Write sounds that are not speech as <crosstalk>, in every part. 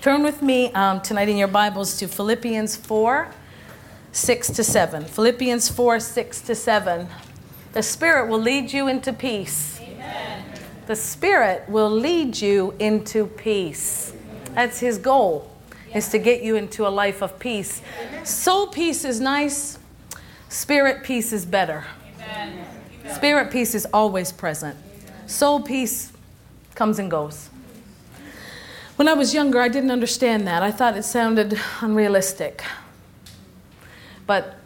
Turn with me um, tonight in your Bibles to Philippians 4 6 to 7. Philippians 4 6 to 7. The Spirit will lead you into peace. Amen. The Spirit will lead you into peace. That's His goal, is to get you into a life of peace. Soul peace is nice, spirit peace is better. Amen. Spirit peace is always present, soul peace comes and goes. When I was younger, I didn't understand that. I thought it sounded unrealistic. But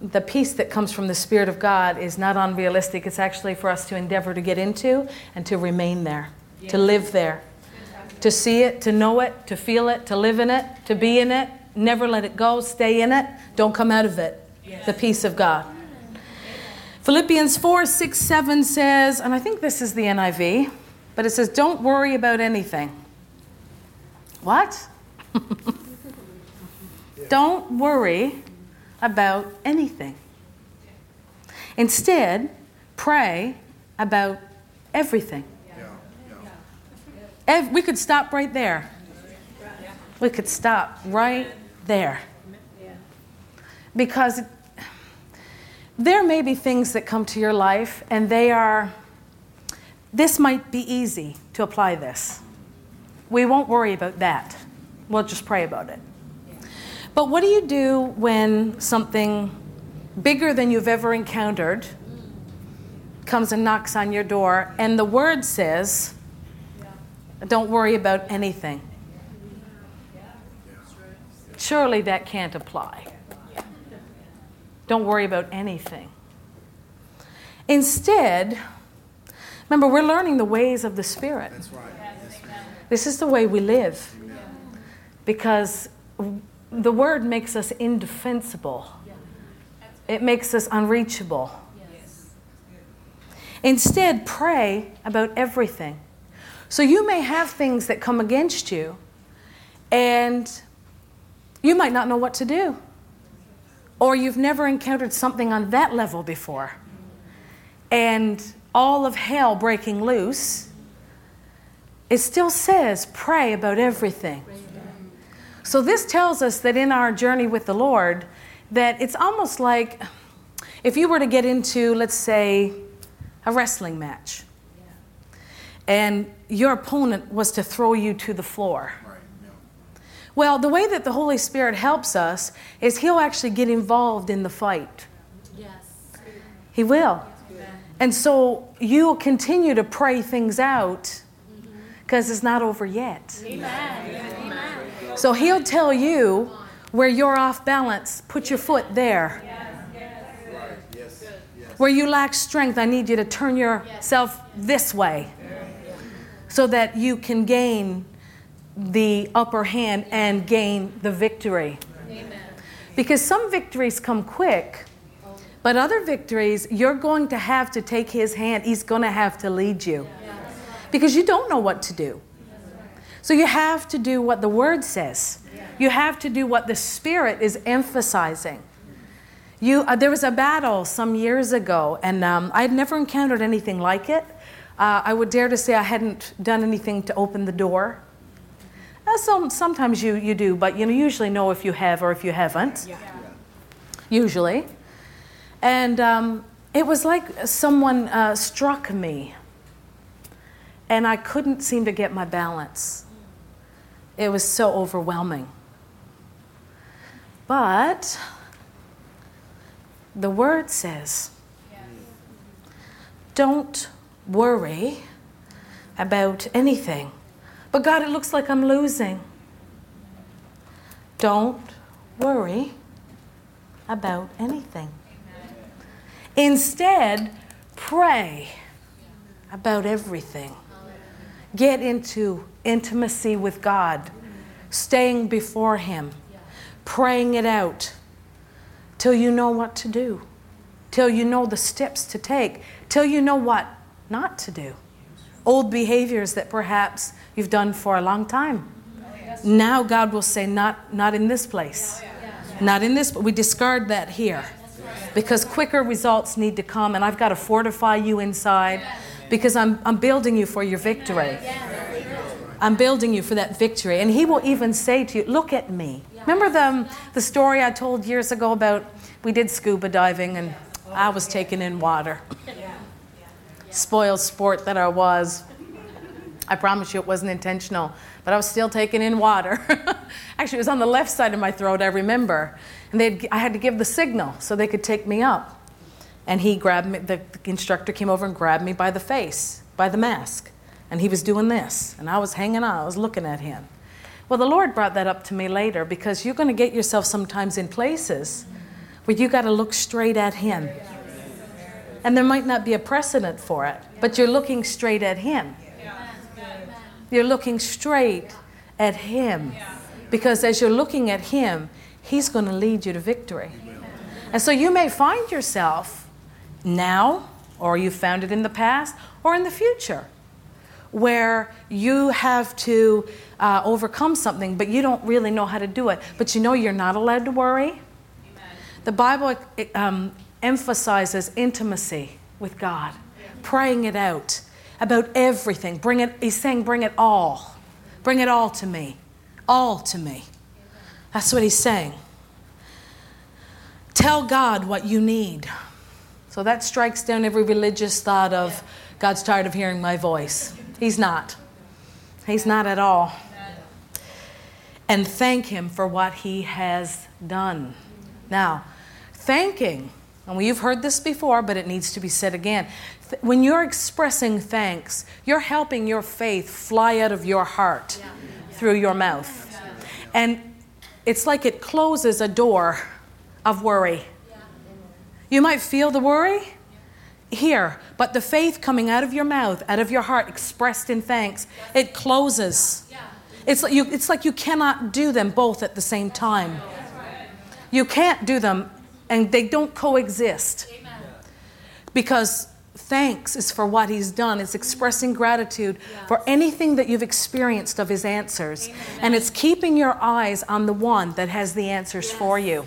the peace that comes from the Spirit of God is not unrealistic. It's actually for us to endeavor to get into and to remain there, yeah. to live there, to see it, to know it, to feel it, to live in it, to be in it. Never let it go. Stay in it. Don't come out of it. The peace of God. Philippians 4 6 7 says, and I think this is the NIV, but it says, Don't worry about anything. What? <laughs> Don't worry about anything. Instead, pray about everything. Ev- we could stop right there. We could stop right there. Because there may be things that come to your life, and they are, this might be easy to apply this we won't worry about that. We'll just pray about it. But what do you do when something bigger than you've ever encountered comes and knocks on your door and the word says, don't worry about anything? Surely that can't apply. Don't worry about anything. Instead, remember, we're learning the ways of the Spirit. That's right. This is the way we live. Because the word makes us indefensible, it makes us unreachable. Instead, pray about everything. So you may have things that come against you, and you might not know what to do. Or you've never encountered something on that level before. And all of hell breaking loose it still says pray about everything. So this tells us that in our journey with the Lord, that it's almost like if you were to get into, let's say, a wrestling match, and your opponent was to throw you to the floor. Well, the way that the Holy Spirit helps us is He'll actually get involved in the fight. Yes. He will. And so you'll continue to pray things out because it's not over yet. Amen. So he'll tell you where you're off balance, put your foot there. Where you lack strength, I need you to turn yourself this way so that you can gain the upper hand and gain the victory. Because some victories come quick, but other victories, you're going to have to take his hand. He's going to have to lead you because you don't know what to do. So you have to do what the Word says. You have to do what the Spirit is emphasizing. You, uh, there was a battle some years ago, and um, I had never encountered anything like it. Uh, I would dare to say I hadn't done anything to open the door. Uh, some, sometimes you, you do, but you know, usually know if you have or if you haven't. Yeah. Usually. And um, it was like someone uh, struck me and I couldn't seem to get my balance. It was so overwhelming. But the word says, don't worry about anything. But God, it looks like I'm losing. Don't worry about anything. Instead, pray about everything. Get into intimacy with God, staying before Him, praying it out till you know what to do, till you know the steps to take, till you know what not to do. Old behaviors that perhaps you've done for a long time. Now God will say, not, not in this place. Not in this, but we discard that here. Because quicker results need to come, and I've got to fortify you inside because I'm, I'm building you for your victory. I'm building you for that victory. And He will even say to you, Look at me. Remember the, um, the story I told years ago about we did scuba diving and I was taking in water. Spoiled sport that I was. I promise you it wasn't intentional, but I was still taking in water. <laughs> Actually, it was on the left side of my throat, I remember. And I had to give the signal so they could take me up. And he grabbed me, the, instructor came over and grabbed me by the face, by the mask. And he was doing this. And I was hanging on, I was looking at him. Well, the Lord brought that up to me later because you're going to get yourself sometimes in places where you got to look straight at Him. And there might not be a precedent for it, but you're looking straight at Him. You're looking straight at Him. Because as you're looking at Him, He's going to lead you to victory. And so you may find yourself now, or you found it in the past, or in the future, where you have to uh, overcome something, but you don't really know how to do it. But you know you're not allowed to worry. Amen. The Bible um, emphasizes intimacy with God, yeah. praying it out about everything. Bring it. He's saying, "Bring it all. Bring it all to me. All to me." That's what he's saying. Tell God what you need. So that strikes down every religious thought of God's tired of hearing my voice. He's not. He's not at all. And thank Him for what He has done. Now, thanking, and you've heard this before, but it needs to be said again. When you're expressing thanks, you're helping your faith fly out of your heart through your mouth. And it's like it closes a door of worry. You might feel the worry here, but the faith coming out of your mouth, out of your heart, expressed in thanks, it closes. It's like you, it's like you cannot do them both at the same time. You can't do them, and they don't coexist. Because thanks is for what he's done. It's expressing gratitude for anything that you've experienced of his answers. And it's keeping your eyes on the one that has the answers for you.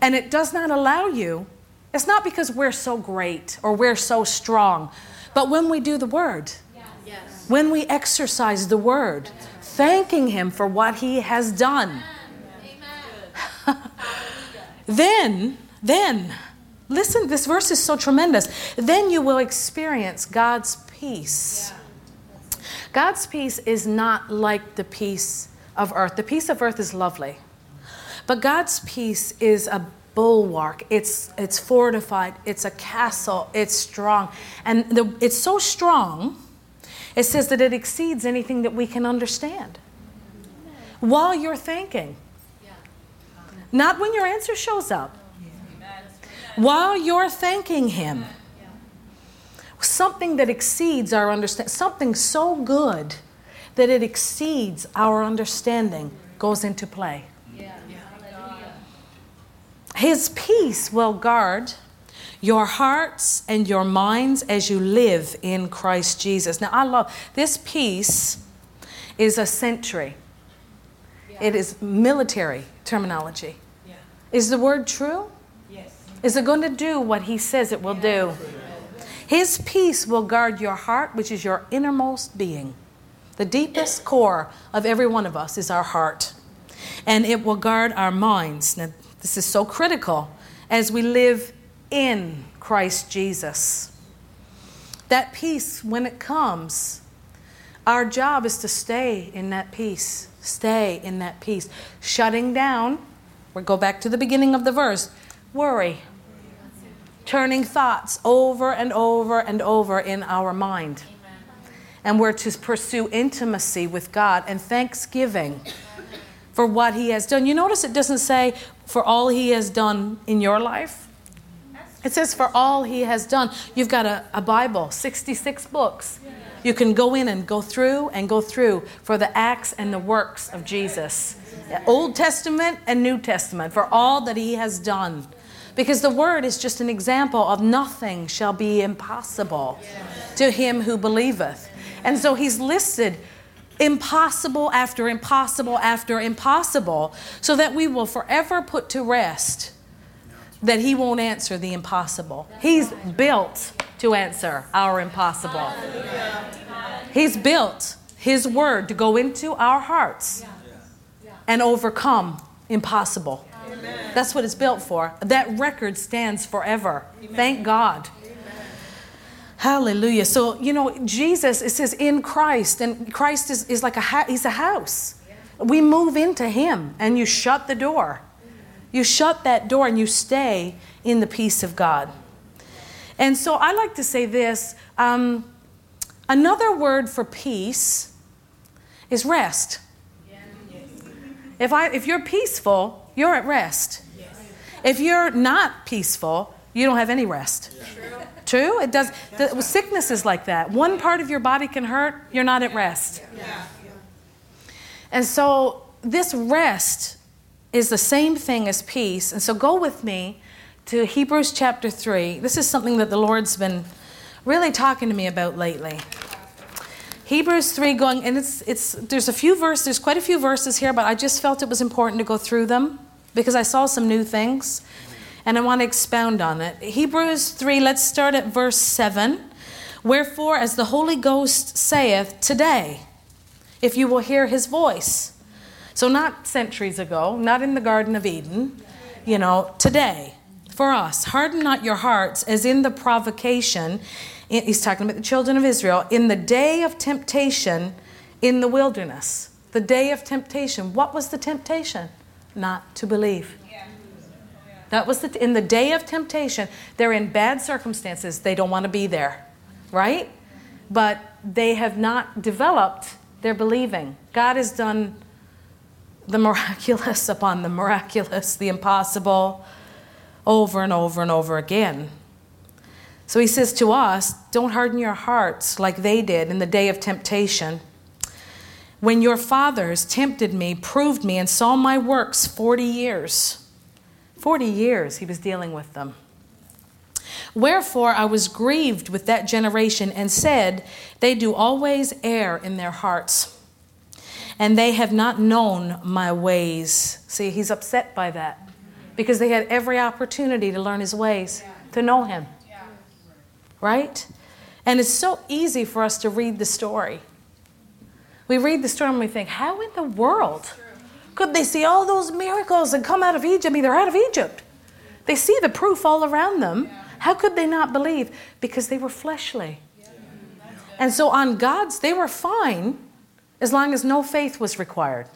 And it does not allow you, it's not because we're so great or we're so strong, but when we do the word, when we exercise the word, thanking him for what he has done. <laughs> then, then, Listen, this verse is so tremendous. Then you will experience God's peace. God's peace is not like the peace of earth. The peace of earth is lovely. But God's peace is a bulwark. It's it's fortified. It's a castle. It's strong. And the, it's so strong, it says that it exceeds anything that we can understand. While you're thinking. Not when your answer shows up while you're thanking Him. Something that exceeds our understanding, something so good that it exceeds our understanding goes into play. His peace will guard your hearts and your minds as you live in Christ Jesus. Now, I love this peace is a sentry. It is military terminology. Is the word true? Yes. Is it going to do what He says it will do? His peace will guard your heart, which is your innermost being. The deepest core of every one of us is our heart. And it will guard our minds. Now, this is so critical as we live in Christ Jesus. That peace, when it comes, our job is to stay in that peace. Stay in that peace. Shutting down, we go back to the beginning of the verse worry, turning thoughts over and over and over in our mind. And we're to pursue intimacy with God and thanksgiving for what He has done. You notice it doesn't say for all He has done in your life, it says for all He has done. You've got a, a Bible, 66 books. You can go in and go through and go through for the acts and the works of Jesus. Old Testament and New Testament, for all that He has done. Because the word is just an example of nothing shall be impossible to him who believeth. And so he's listed impossible after impossible after impossible so that we will forever put to rest that he won't answer the impossible. He's built to answer our impossible. He's built His word to go into our hearts and overcome impossible. That's what it's built for. That record stands forever. Thank God. Hallelujah. So, you know, Jesus, it says in Christ, and Christ is, is like a, ha- he's a house. We move into him and you shut the door. You shut that door and you stay in the peace of God. And so I like to say this um, another word for peace is rest. If, I, if you're peaceful, you're at rest. If you're not peaceful, you don't have any rest. True? It does. The, sickness is like that. One part of your body can hurt, you're not at rest. Yeah. And so this rest is the same thing as peace. And so go with me to Hebrews chapter 3. This is something that the Lord's been really talking to me about lately. Hebrews 3 going and it's it's there's a few verses there's quite a few verses here but I just felt it was important to go through them because I saw some new things and I want to expound on it. Hebrews 3 let's start at verse 7. Wherefore as the Holy Ghost saith today if you will hear his voice. So not centuries ago, not in the garden of Eden, you know, today for us. Harden not your hearts as in the provocation. He's talking about the children of Israel in the day of temptation in the wilderness. The day of temptation. What was the temptation? Not to believe. That was the, in the day of temptation. They're in bad circumstances. They don't want to be there, right? But they have not developed their believing. God has done the <laughs> miraculous upon the miraculous, the impossible over and over and over again. So he says to us, Don't harden your hearts like they did in the day of temptation. When your fathers tempted me, proved me, and saw my works 40 years. 40 years he was dealing with them. Wherefore I was grieved with that generation and said, They do always err in their hearts, and they have not known my ways. See, he's upset by that because they had every opportunity to learn his ways, to know him. Right? And it's so easy for us to read the story. We read the story and we think, how in the world could they see all those miracles and come out of Egypt? I mean, they're out of Egypt. They see the proof all around them. How could they not believe? Because they were fleshly. And so on God's, they were fine as long as no faith was required.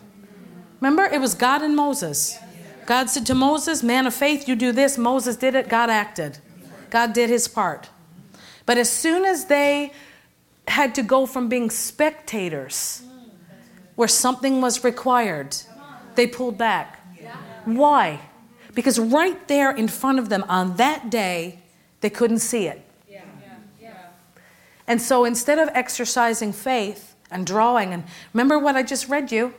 Remember, it was God and Moses. God said to Moses, Man of faith, you do this. Moses did it. God acted. God did his part. But as soon as they had to go from being spectators, where something was required, they pulled back. Why? Because right there in front of them on that day, they couldn't see it. And so instead of exercising faith and drawing, and remember what I just read you,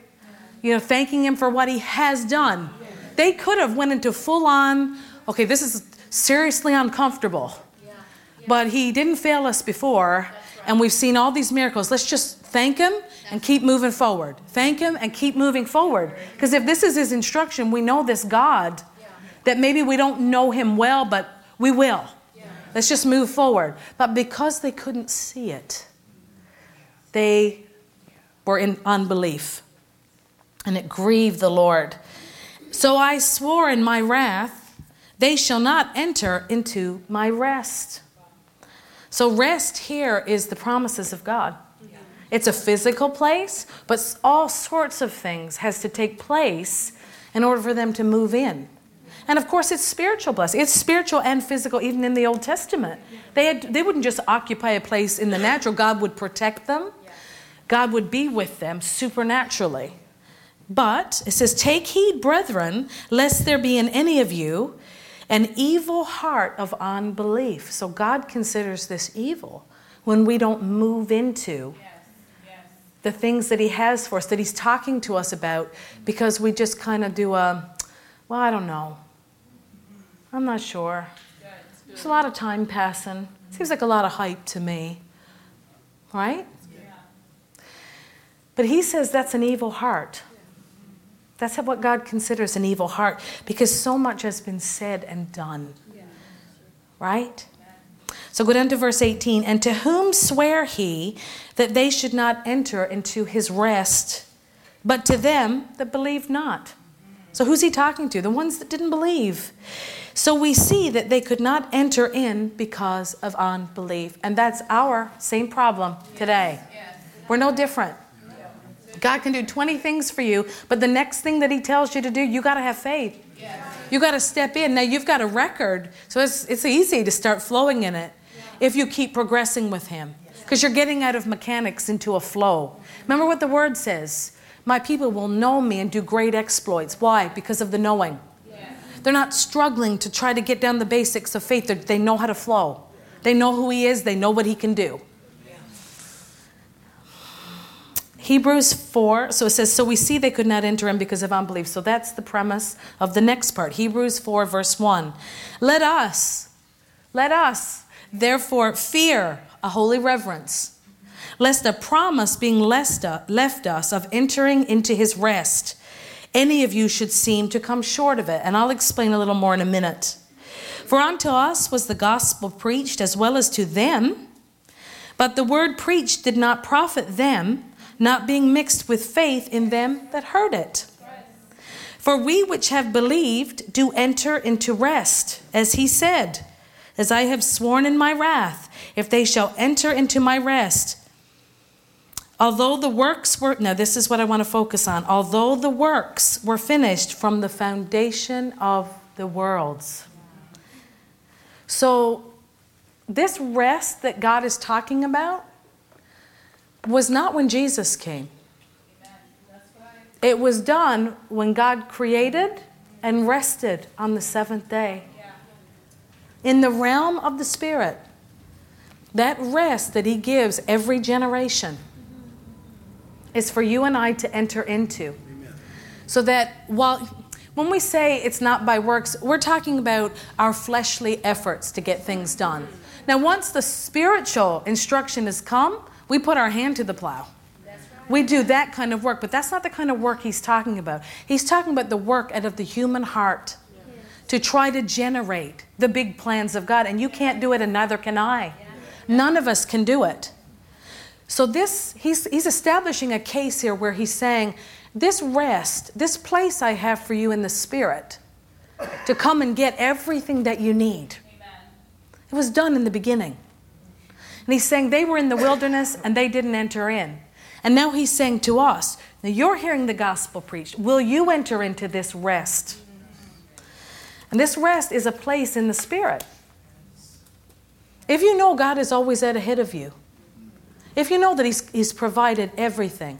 you know, thanking him for what he has done. They could have went into full on, okay, this is seriously uncomfortable. Yeah. Yeah. But he didn't fail us before, right. and we've seen all these miracles. Let's just thank him and keep moving forward. Thank him and keep moving forward. Because if this is his instruction, we know this God that maybe we don't know him well, but we will. Let's just move forward. But because they couldn't see it, they were in unbelief. And it grieved the Lord. So I swore in my wrath, they shall not enter into my rest. So, rest here is the promises of God. It's a physical place, but all sorts of things has to take place in order for them to move in. And of course, it's spiritual blessing. It's spiritual and physical, even in the Old Testament. They, had, they wouldn't just occupy a place in the natural, God would protect them, God would be with them supernaturally. But it says, Take heed, brethren, lest there be in any of you an evil heart of unbelief. So God considers this evil when we don't move into yes. The things that He has for us, that He's talking to us about, because we just kind of do a, well, I don't know. I'm not sure. There's a lot of time passing. Seems like a lot of hype to me. Right? But he says that's an evil heart. That's what God considers an evil heart because so much has been said and done. Right? So go down to verse 18. And to whom sware he that they should not enter into his rest, but to them that believe not? So who's he talking to? The ones that didn't believe. So we see that they could not enter in because of unbelief. And that's our same problem today. We're no different. God can do 20 things for you, but the next thing that He tells you to do, you got to have faith. You got to step in. Now you've got a record, so it's, it's easy to start flowing in it if you keep progressing with Him. Because you're getting out of mechanics into a flow. Remember what the Word says My people will know me and do great exploits. Why? Because of the knowing. They're not struggling to try to get down the basics of faith. They know how to flow. They know who He is, they know what He can do. Hebrews 4, so it says, So we see they could not enter in because of unbelief. So that's the premise of the next part. Hebrews 4, verse 1. Let us, let us, therefore, fear a holy reverence, lest the promise being uh, left us of entering into his rest any of you should seem to come short of it. And I'll explain a little more in a minute. For unto us was the gospel preached as well as to them, but the word preached did not profit them, not being mixed with faith in them that heard it. For we which have believed do enter into rest, as he said, As I have sworn in my wrath, if they shall enter into my rest, Although the works were, now this is what I want to focus on. Although the works were finished from the foundation of the worlds. So, this rest that God is talking about was not when Jesus came. It was done when God created and rested on the seventh day. In the realm of the Spirit, that rest that He gives every generation is for you and I to enter into. Amen. So that while when we say it's not by works, we're talking about our fleshly efforts to get things done. Now, once the spiritual instruction has come, we put our hand to the plow. We do that kind of work, but that's not the kind of work he's talking about. He's talking about the work out of the human heart to try to generate the big plans of God. And you can't do it, and neither can I. None of us can do it. So this he's he's establishing a case here where he's saying, this rest, this place I have for you in the spirit, to come and get everything that you need. Amen. It was done in the beginning. And he's saying they were in the wilderness and they didn't enter in. And now he's saying to us, now you're hearing the gospel preached. Will you enter into this rest? And this rest is a place in the spirit. If you know God is always out ahead of you, if you know that He's, he's provided everything,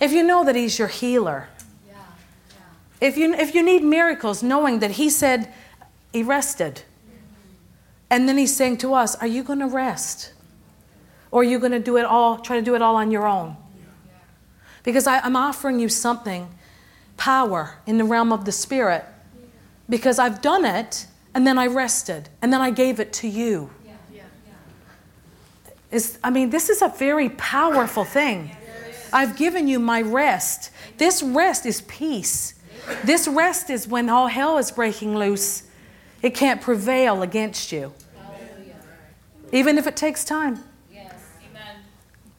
if you know that He's your healer, if you, if you need miracles, knowing that He said He rested, and then He's saying to us, Are you going to rest? Or are you going to do it all, try to do it all on your own? Because I, I'm offering you something, power in the realm of the Spirit, because I've done it and then I rested and then I gave it to you is, I mean, this is a very powerful thing. I've given you my rest. This rest is peace. This rest is when all hell is breaking loose, it can't prevail against you. Even if it takes time.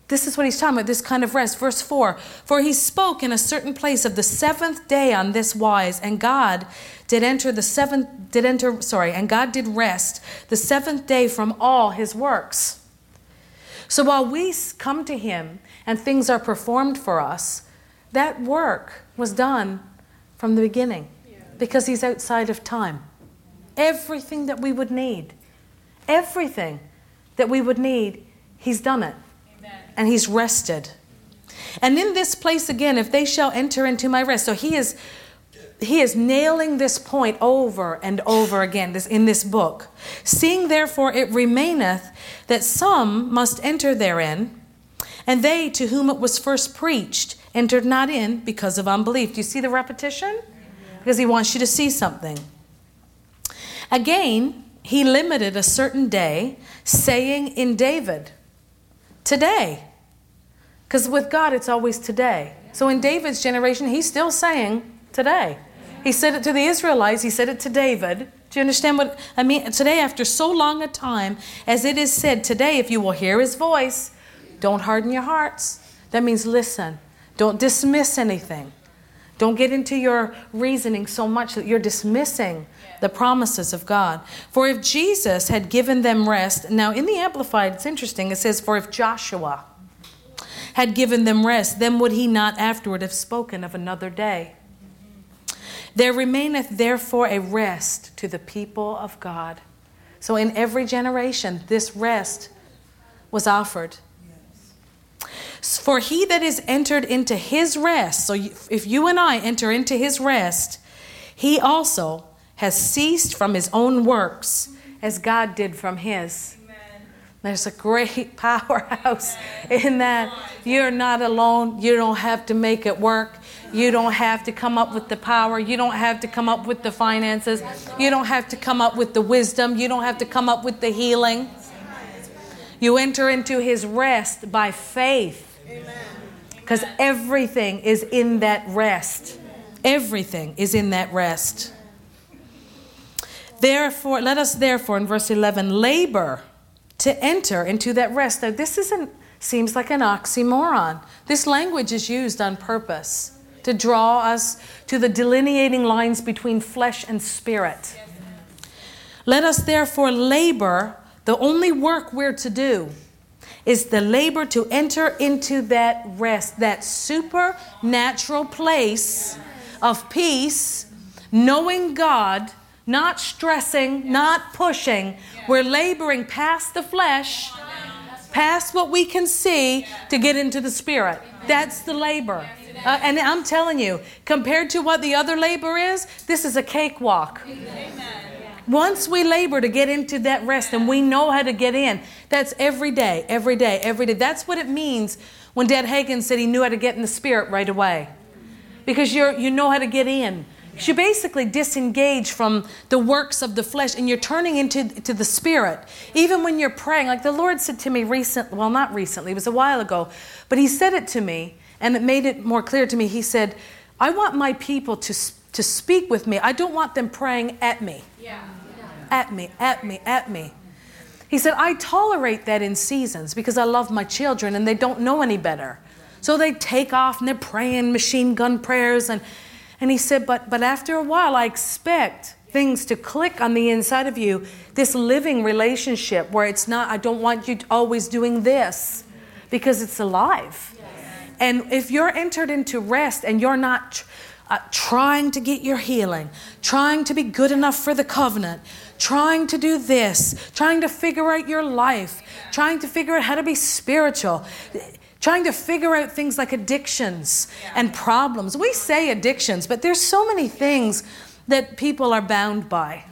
This is what he's talking about, this kind of rest. Verse 4 For he spoke in a certain place of the seventh day on this wise, and God did enter the seventh, did enter, sorry, and God did rest the seventh day from all his works. So while we come to Him and things are performed for us, that work was done from the beginning because He's outside of time. Everything that we would need, everything that we would need, He's done it. And He's rested. And in this place again, if they shall enter into my rest. So He is he is nailing this point over and over again this, in this book. Seeing therefore it remaineth that some must enter therein, and they to whom it was first preached entered not in because of unbelief. Do you see the repetition? Because he wants you to see something. Again, he limited a certain day, saying in David, Today. Because with God, it's always today. So in David's generation, he's still saying today. He said it to the Israelites, he said it to David, Do you understand what I mean? Today, after so long a time, as it is said, today, if you will hear his voice, don't harden your hearts. That means listen. Don't dismiss anything. Don't get into your reasoning so much that you're dismissing the promises of God. For if Jesus had given them rest, now in the Amplified, it's interesting, it says, For if Joshua had given them rest, then would he not afterward have spoken of another day? There remaineth therefore a rest to the people of God. So in every generation, this rest was offered. For he that is entered into his rest, so if you and I enter into his rest, he also has ceased from his own works as God did from his. There's a great <laughs> powerhouse in that. You're not alone. You don't have to make it work. You don't have to come up with the power. You don't have to come up with the finances. You don't have to come up with the wisdom. You don't have to come up with the healing. You enter into his rest by faith. Because everything is in that rest. Everything is in that rest. Therefore, let us therefore, in verse 11, labor to enter into that rest. Now, this isn't, seems like an oxymoron. This language is used on purpose to draw us to the delineating lines between flesh and spirit. Let us therefore labor. The only work we're to do is the labor to enter into that rest, that supernatural place of peace, knowing God not stressing, not pushing. We're laboring past the flesh, past what we can see to get into the spirit. That's the labor. Uh, and I'm telling you, compared to what the other labor is, this is a cakewalk. Once we labor to get into that rest and we know how to get in, that's every day, every day, every day. That's what it means when Dad Hagin said he knew how to get in the spirit right away. Because you're, you know how to get in you basically disengage from the works of the flesh and you're turning into to the spirit. Even when you're praying, like the Lord said to me recently, well, not recently, it was a while ago, but He said it to me and it made it more clear to me. He said, I want my people to, to speak with me. I don't want them praying at me. Yeah. At me, at me, at me. He said, I tolerate that in seasons because I love my children and they don't know any better. So they take off and they're praying machine gun prayers and and he said, but, but after a while, I expect things to click on the inside of you, this living relationship where it's not, I don't want you always doing this because it's alive. Yes. And if you're entered into rest and you're not uh, trying to get your healing, trying to be good enough for the covenant, trying to do this, trying to figure out your life, trying to figure out how to be spiritual trying to figure out things like addictions and problems. We say addictions, but there's so many things that people are bound by.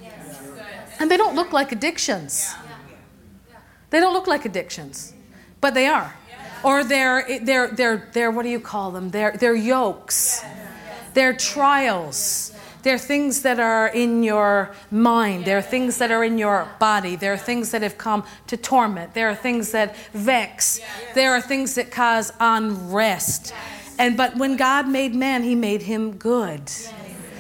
And they don't look like addictions. They don't look like addictions, but they are. Or they're, they're, they're, they're what do you call them? They're, they're yokes, they're trials. There are things that are in your mind. There are things that are in your body. There are things that have come to torment. There are things that vex. There are things that cause unrest. And but when God made man, he made him good.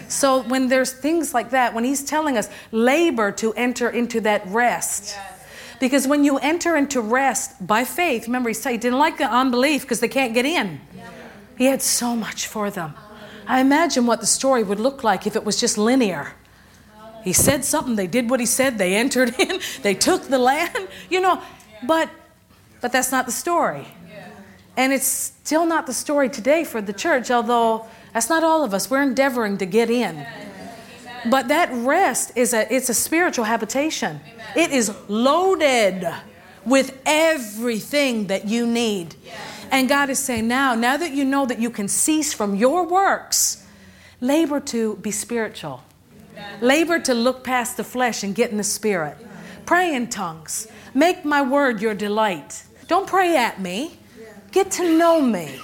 So when there's things like that, when he's telling us labor to enter into that rest. Because when you enter into rest by faith, remember he said he didn't like the unbelief because they can't get in. He had so much for them. I imagine what the story would look like if it was just linear. He said something, they did what he said, they <laughs> entered in, they took the land, you know, but but that's not the story. And it's still not the story today for the church, although that's not all of us. We're endeavoring to get in. But that rest is a it's a spiritual habitation. It is loaded with everything that you need. And God is saying, now, now that you know that you can cease from your works, labor to be spiritual. Labor to look past the flesh and get in the spirit. Pray in tongues. Make my word your delight. Don't pray at me. Get to know me.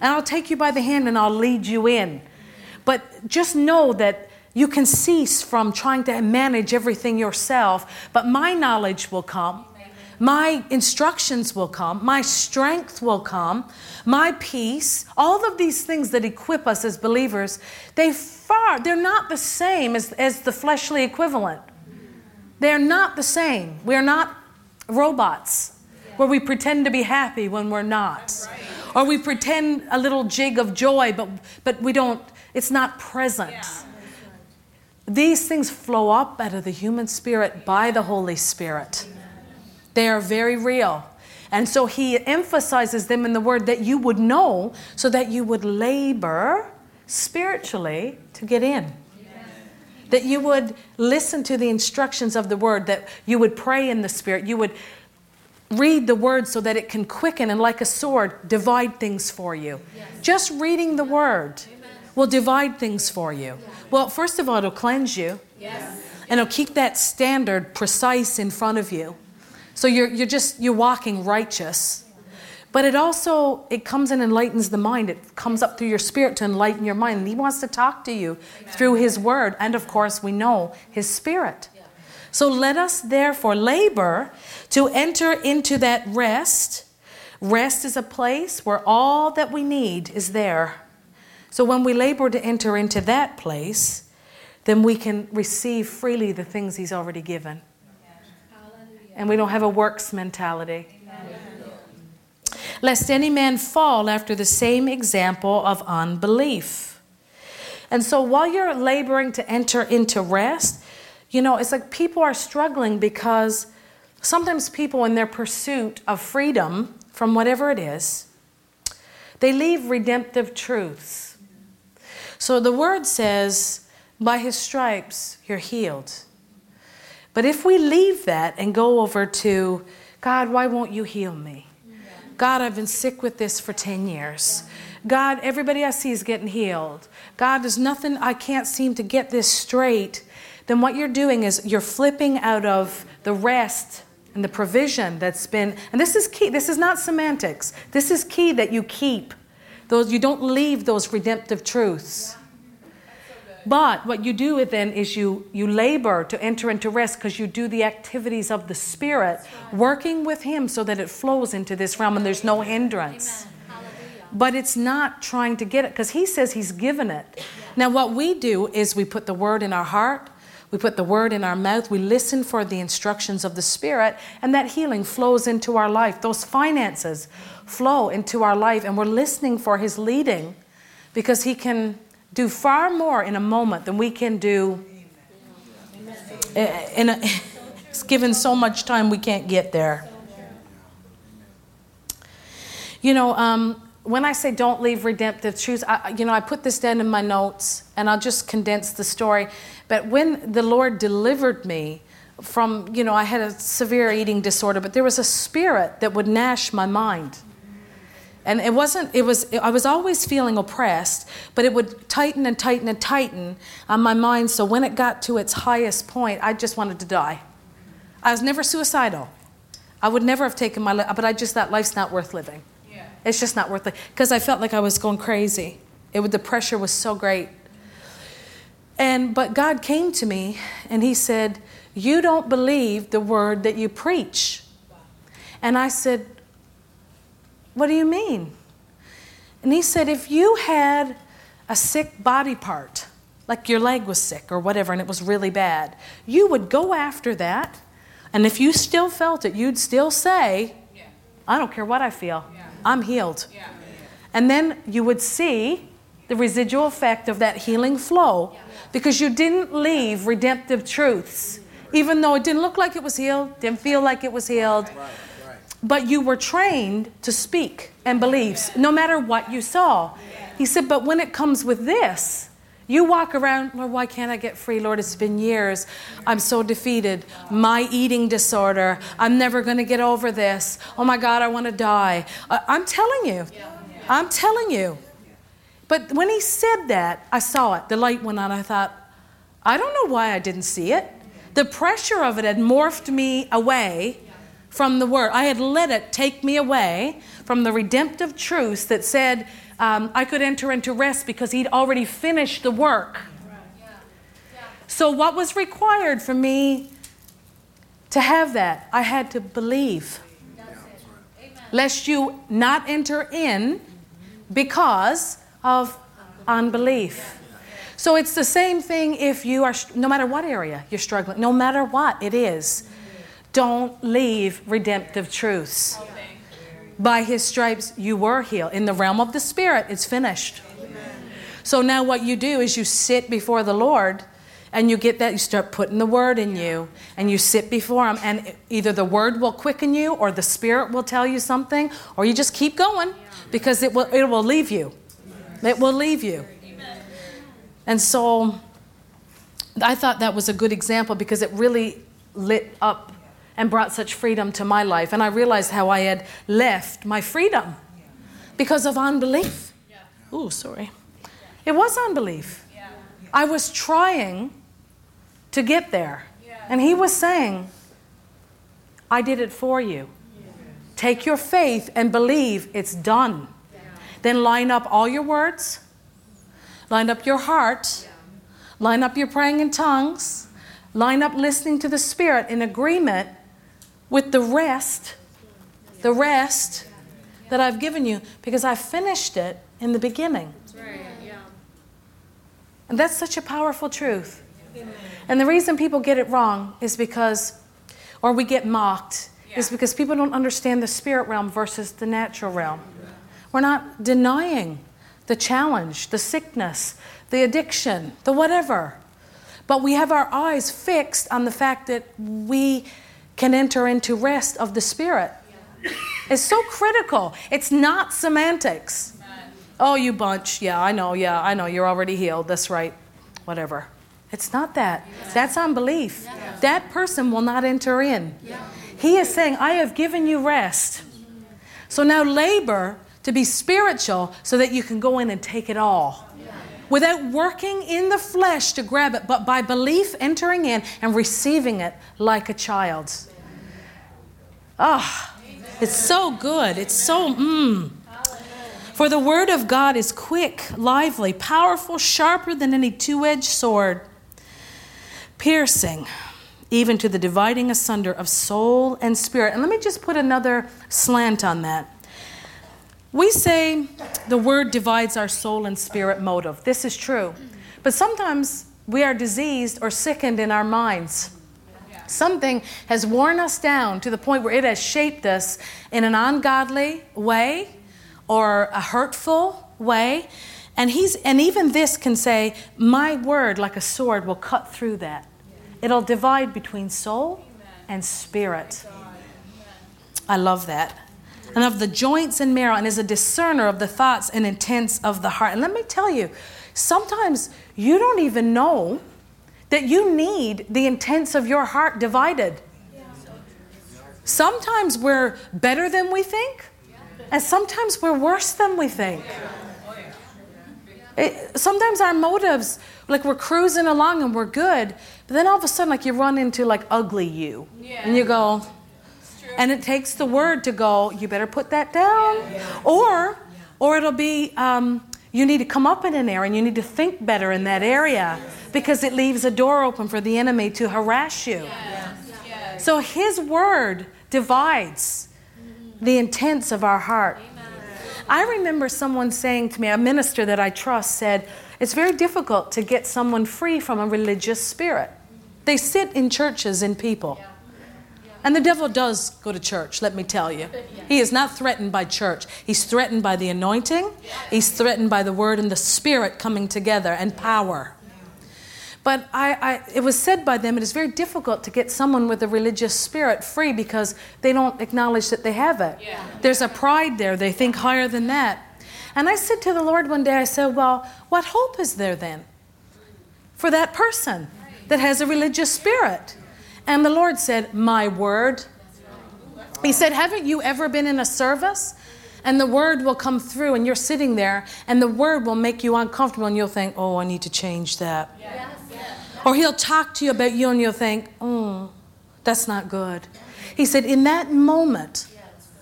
And I'll take you by the hand and I'll lead you in. But just know that you can cease from trying to manage everything yourself, but my knowledge will come my instructions will come, my strength will come, my peace, all of these things that equip us as believers, they far, they're not the same as, as the fleshly equivalent. They're not the same. We're not robots where we pretend to be happy when we're not. Or we pretend a little jig of joy, but, but we don't, it's not present. These things flow up out of the human spirit by the Holy Spirit. They are very real. And so he emphasizes them in the word that you would know so that you would labor spiritually to get in. That you would listen to the instructions of the word, that you would pray in the spirit, you would read the word so that it can quicken and, like a sword, divide things for you. Yes. Just reading the word Amen. will divide things for you. Well, first of all, it'll cleanse you, yes. and it'll keep that standard precise in front of you. So you're, you're just you're walking righteous. But it also it comes and enlightens the mind. It comes up through your spirit to enlighten your mind. And he wants to talk to you through his word. And of course, we know his spirit. So let us therefore labor to enter into that rest. Rest is a place where all that we need is there. So when we labor to enter into that place, then we can receive freely the things He's already given. And we don't have a works mentality. Lest any man fall after the same example of unbelief. And so while you're laboring to enter into rest, you know, it's like people are struggling because sometimes people, in their pursuit of freedom from whatever it is, they leave redemptive truths. So the word says, by his stripes, you're healed. But if we leave that and go over to, God, why won't you heal me? God, I've been sick with this for 10 years. God, everybody I see is getting healed. God, there's nothing, I can't seem to get this straight then what you're doing is you're flipping out of the rest and the provision that's been, and this is key, this is not semantics. This is key that you keep. Those you don't leave those redemptive truths. But what you do then is you, you labor to enter into rest because you do the activities of the Spirit, working with Him so that it flows into this realm and there's no hindrance. But it's not trying to get it because He says He's given it. Now, what we do is we put the Word in our heart we put the word in our mouth. We listen for the instructions of the Spirit, and that healing flows into our life. Those finances flow into our life, and we're listening for His leading because He can do far more in a moment than we can do in a, it's given so much time we can't get there. You know, um, when I say don't leave redemptive truths, I, you know, I put this down in my notes and I'll just condense the story. But when the Lord delivered me from, you know, I had a severe eating disorder, but there was a spirit that would gnash my mind. And it wasn't, it was, I was always feeling oppressed, but it would tighten and tighten and tighten on my mind. So when it got to its highest point, I just wanted to die. I was never suicidal. I would never have taken my life, but I just thought life's not worth living. Yeah. It's just not worth it because I felt like I was going crazy. It would, the pressure was so great. And but God came to me and he said, "You don't believe the word that you preach." And I said, "What do you mean?" And he said, "If you had a sick body part, like your leg was sick or whatever and it was really bad, you would go after that. And if you still felt it, you'd still say, I don't care what I feel. I'm healed. Yeah. And then you would see the residual effect of that healing flow because you didn't leave redemptive truths. Even though it didn't look like it was healed, didn't feel like it was healed, but you were trained to speak and believe no matter what you saw. He said, but when it comes with this, you walk around, Lord, why can't I get free? Lord, it's been years. I'm so defeated. My eating disorder. I'm never going to get over this. Oh my God, I want to die. Uh, I'm telling you. I'm telling you. But when he said that, I saw it. The light went on. I thought, I don't know why I didn't see it. The pressure of it had morphed me away from the word. I had let it take me away from the redemptive truth that said, um, I could enter into rest because he'd already finished the work. So, what was required for me to have that? I had to believe. Lest you not enter in because of unbelief. So it's the same thing if you are, no matter what area you're struggling, no matter what it is, don't leave redemptive truths. By his stripes, you were healed. In the realm of the Spirit, it's finished. So now what you do is you sit before the Lord and you get that, you start putting the word in you and you sit before him, and either the word will quicken you or the Spirit will tell you something, or you just keep going because it will, it will leave you. It will leave you. And so I thought that was a good example because it really lit up and brought such freedom to my life. And I realized how I had left my freedom because of unbelief. Ooh, sorry. It was unbelief. I was trying to get there. And he was saying, I did it for you. Take your faith and believe it's done. Then line up all your words, line up your heart, line up your praying in tongues, line up listening to the Spirit in agreement with the rest, the rest that I've given you, because I finished it in the beginning. And that's such a powerful truth. And the reason people get it wrong is because, or we get mocked, is because people don't understand the spirit realm versus the natural realm. We're not denying the challenge, the sickness, the addiction, the whatever. But we have our eyes fixed on the fact that we can enter into rest of the spirit. It's so critical. It's not semantics. Oh, you bunch. Yeah, I know. Yeah, I know. You're already healed. That's right. Whatever. It's not that. That's unbelief. That person will not enter in. He is saying, I have given you rest. So now labor to be spiritual so that you can go in and take it all. Without working in the flesh to grab it, but by belief entering in and receiving it like a child. Ah, oh, it's so good. It's so, mmm. For the word of God is quick, lively, powerful, sharper than any two edged sword, piercing even to the dividing asunder of soul and spirit. And let me just put another slant on that. We say the word divides our soul and spirit motive. This is true. But sometimes we are diseased or sickened in our minds. Something has worn us down to the point where it has shaped us in an ungodly way or a hurtful way. And he's and even this can say, My word, like a sword, will cut through that. It'll divide between soul and spirit. I love that. And of the joints and marrow, and is a discerner of the thoughts and intents of the heart. And let me tell you, sometimes you don't even know that you need the intents of your heart divided. Sometimes we're better than we think. And sometimes we're worse than we think. It, sometimes our motives, like we're cruising along and we're good, but then all of a sudden, like you run into like ugly you. Yeah. And you go, and it takes the word to go, you better put that down. Yeah. Or, or it'll be, um, you need to come up in an area and you need to think better in that area because it leaves a door open for the enemy to harass you. So his word divides the intents of our heart. I remember someone saying to me, a minister that I trust said, It's very difficult to get someone free from a religious spirit. They sit in churches and people. And the devil does go to church, let me tell you. He is not threatened by church. He's threatened by the anointing, he's threatened by the word and the spirit coming together and power. But I, I, it was said by them it is very difficult to get someone with a religious spirit free because they don't acknowledge that they have it. Yeah. There's a pride there, they think higher than that. And I said to the Lord one day, I said, Well, what hope is there then for that person that has a religious spirit? And the Lord said, My word. He said, Haven't you ever been in a service? And the word will come through, and you're sitting there, and the word will make you uncomfortable, and you'll think, Oh, I need to change that. Yes. Or he'll talk to you about you and you'll think, oh, that's not good. He said, in that moment,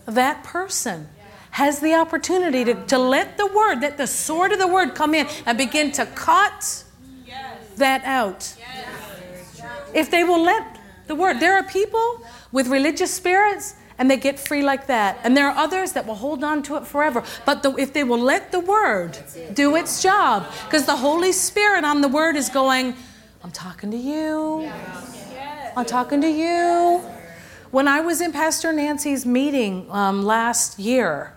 that person has the opportunity to, to let the word, let the sword of the word come in and begin to cut that out. If they will let the word, there are people with religious spirits and they get free like that. And there are others that will hold on to it forever. But the, if they will let the word do its job, because the Holy Spirit on the word is going, I'm talking to you. I'm talking to you. When I was in Pastor Nancy's meeting um, last year,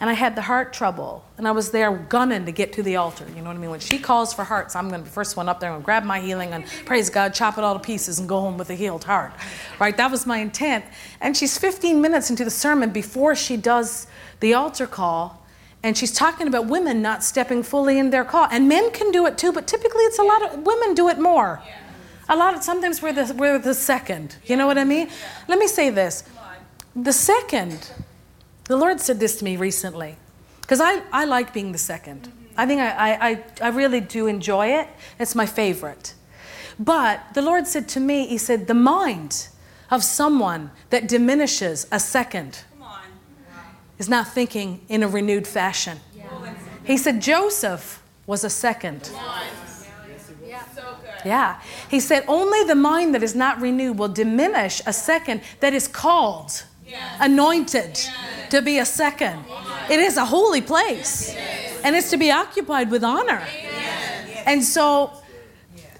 and I had the heart trouble, and I was there gunning to get to the altar. You know what I mean? When she calls for hearts, I'm going to be the first one up there and grab my healing and praise God, chop it all to pieces, and go home with a healed heart. Right? That was my intent. And she's 15 minutes into the sermon before she does the altar call, and she's talking about women not stepping fully in their call. And men can do it too, but typically it's a lot of women do it more. A lot of sometimes we're the, we're the second. You know what I mean? Let me say this the second the Lord said this to me recently, because I, I like being the second. I think I, I, I really do enjoy it. It's my favorite. But the Lord said to me, He said, the mind of someone that diminishes a second is not thinking in a renewed fashion. He said, Joseph was a second. Yeah. He said, only the mind that is not renewed will diminish a second that is called anointed to be a second. It is a holy place, and it's to be occupied with honor. And so,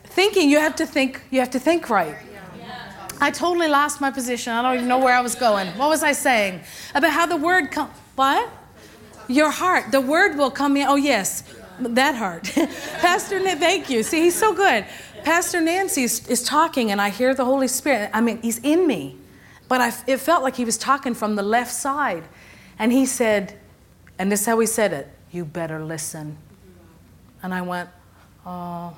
thinking, you have to think, you have to think right. I totally lost my position. I don't even know where I was going. What was I saying? About how the word come what? Your heart. The word will come in. Oh yes, that heart. <laughs> Pastor thank you. See, he's so good. Pastor Nancy is, is talking, and I hear the Holy Spirit. I mean, he's in me. But I, it felt like he was talking from the left side. And he said, and this is how he said it you better listen. And I went, oh,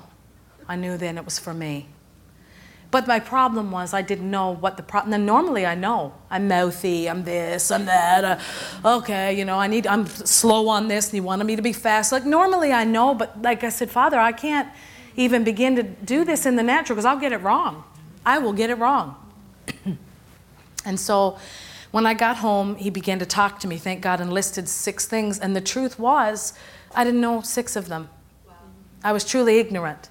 I knew then it was for me. But my problem was I didn't know what the problem. Then normally I know I'm mouthy, I'm this, I'm that. Uh, okay, you know I need. I'm slow on this, and you wanted me to be fast. Like normally I know, but like I said, Father, I can't even begin to do this in the natural because I'll get it wrong. I will get it wrong. <clears throat> And so when I got home, he began to talk to me, thank God, and listed six things. And the truth was, I didn't know six of them. I was truly ignorant.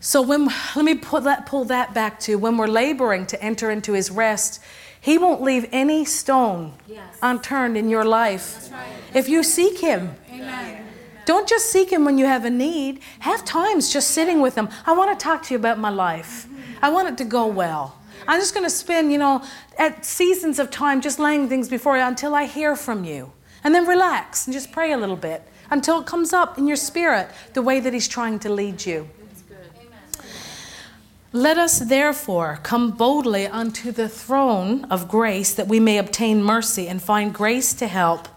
So when let me pull that, pull that back to when we're laboring to enter into his rest, he won't leave any stone yes. unturned in your life right. if you seek him. Amen. Don't just seek him when you have a need. Have times just sitting with him. I want to talk to you about my life. I want it to go well. I'm just going to spend, you know, at seasons of time just laying things before you until I hear from you. And then relax and just pray a little bit until it comes up in your spirit the way that He's trying to lead you. Let us therefore come boldly unto the throne of grace that we may obtain mercy and find grace to help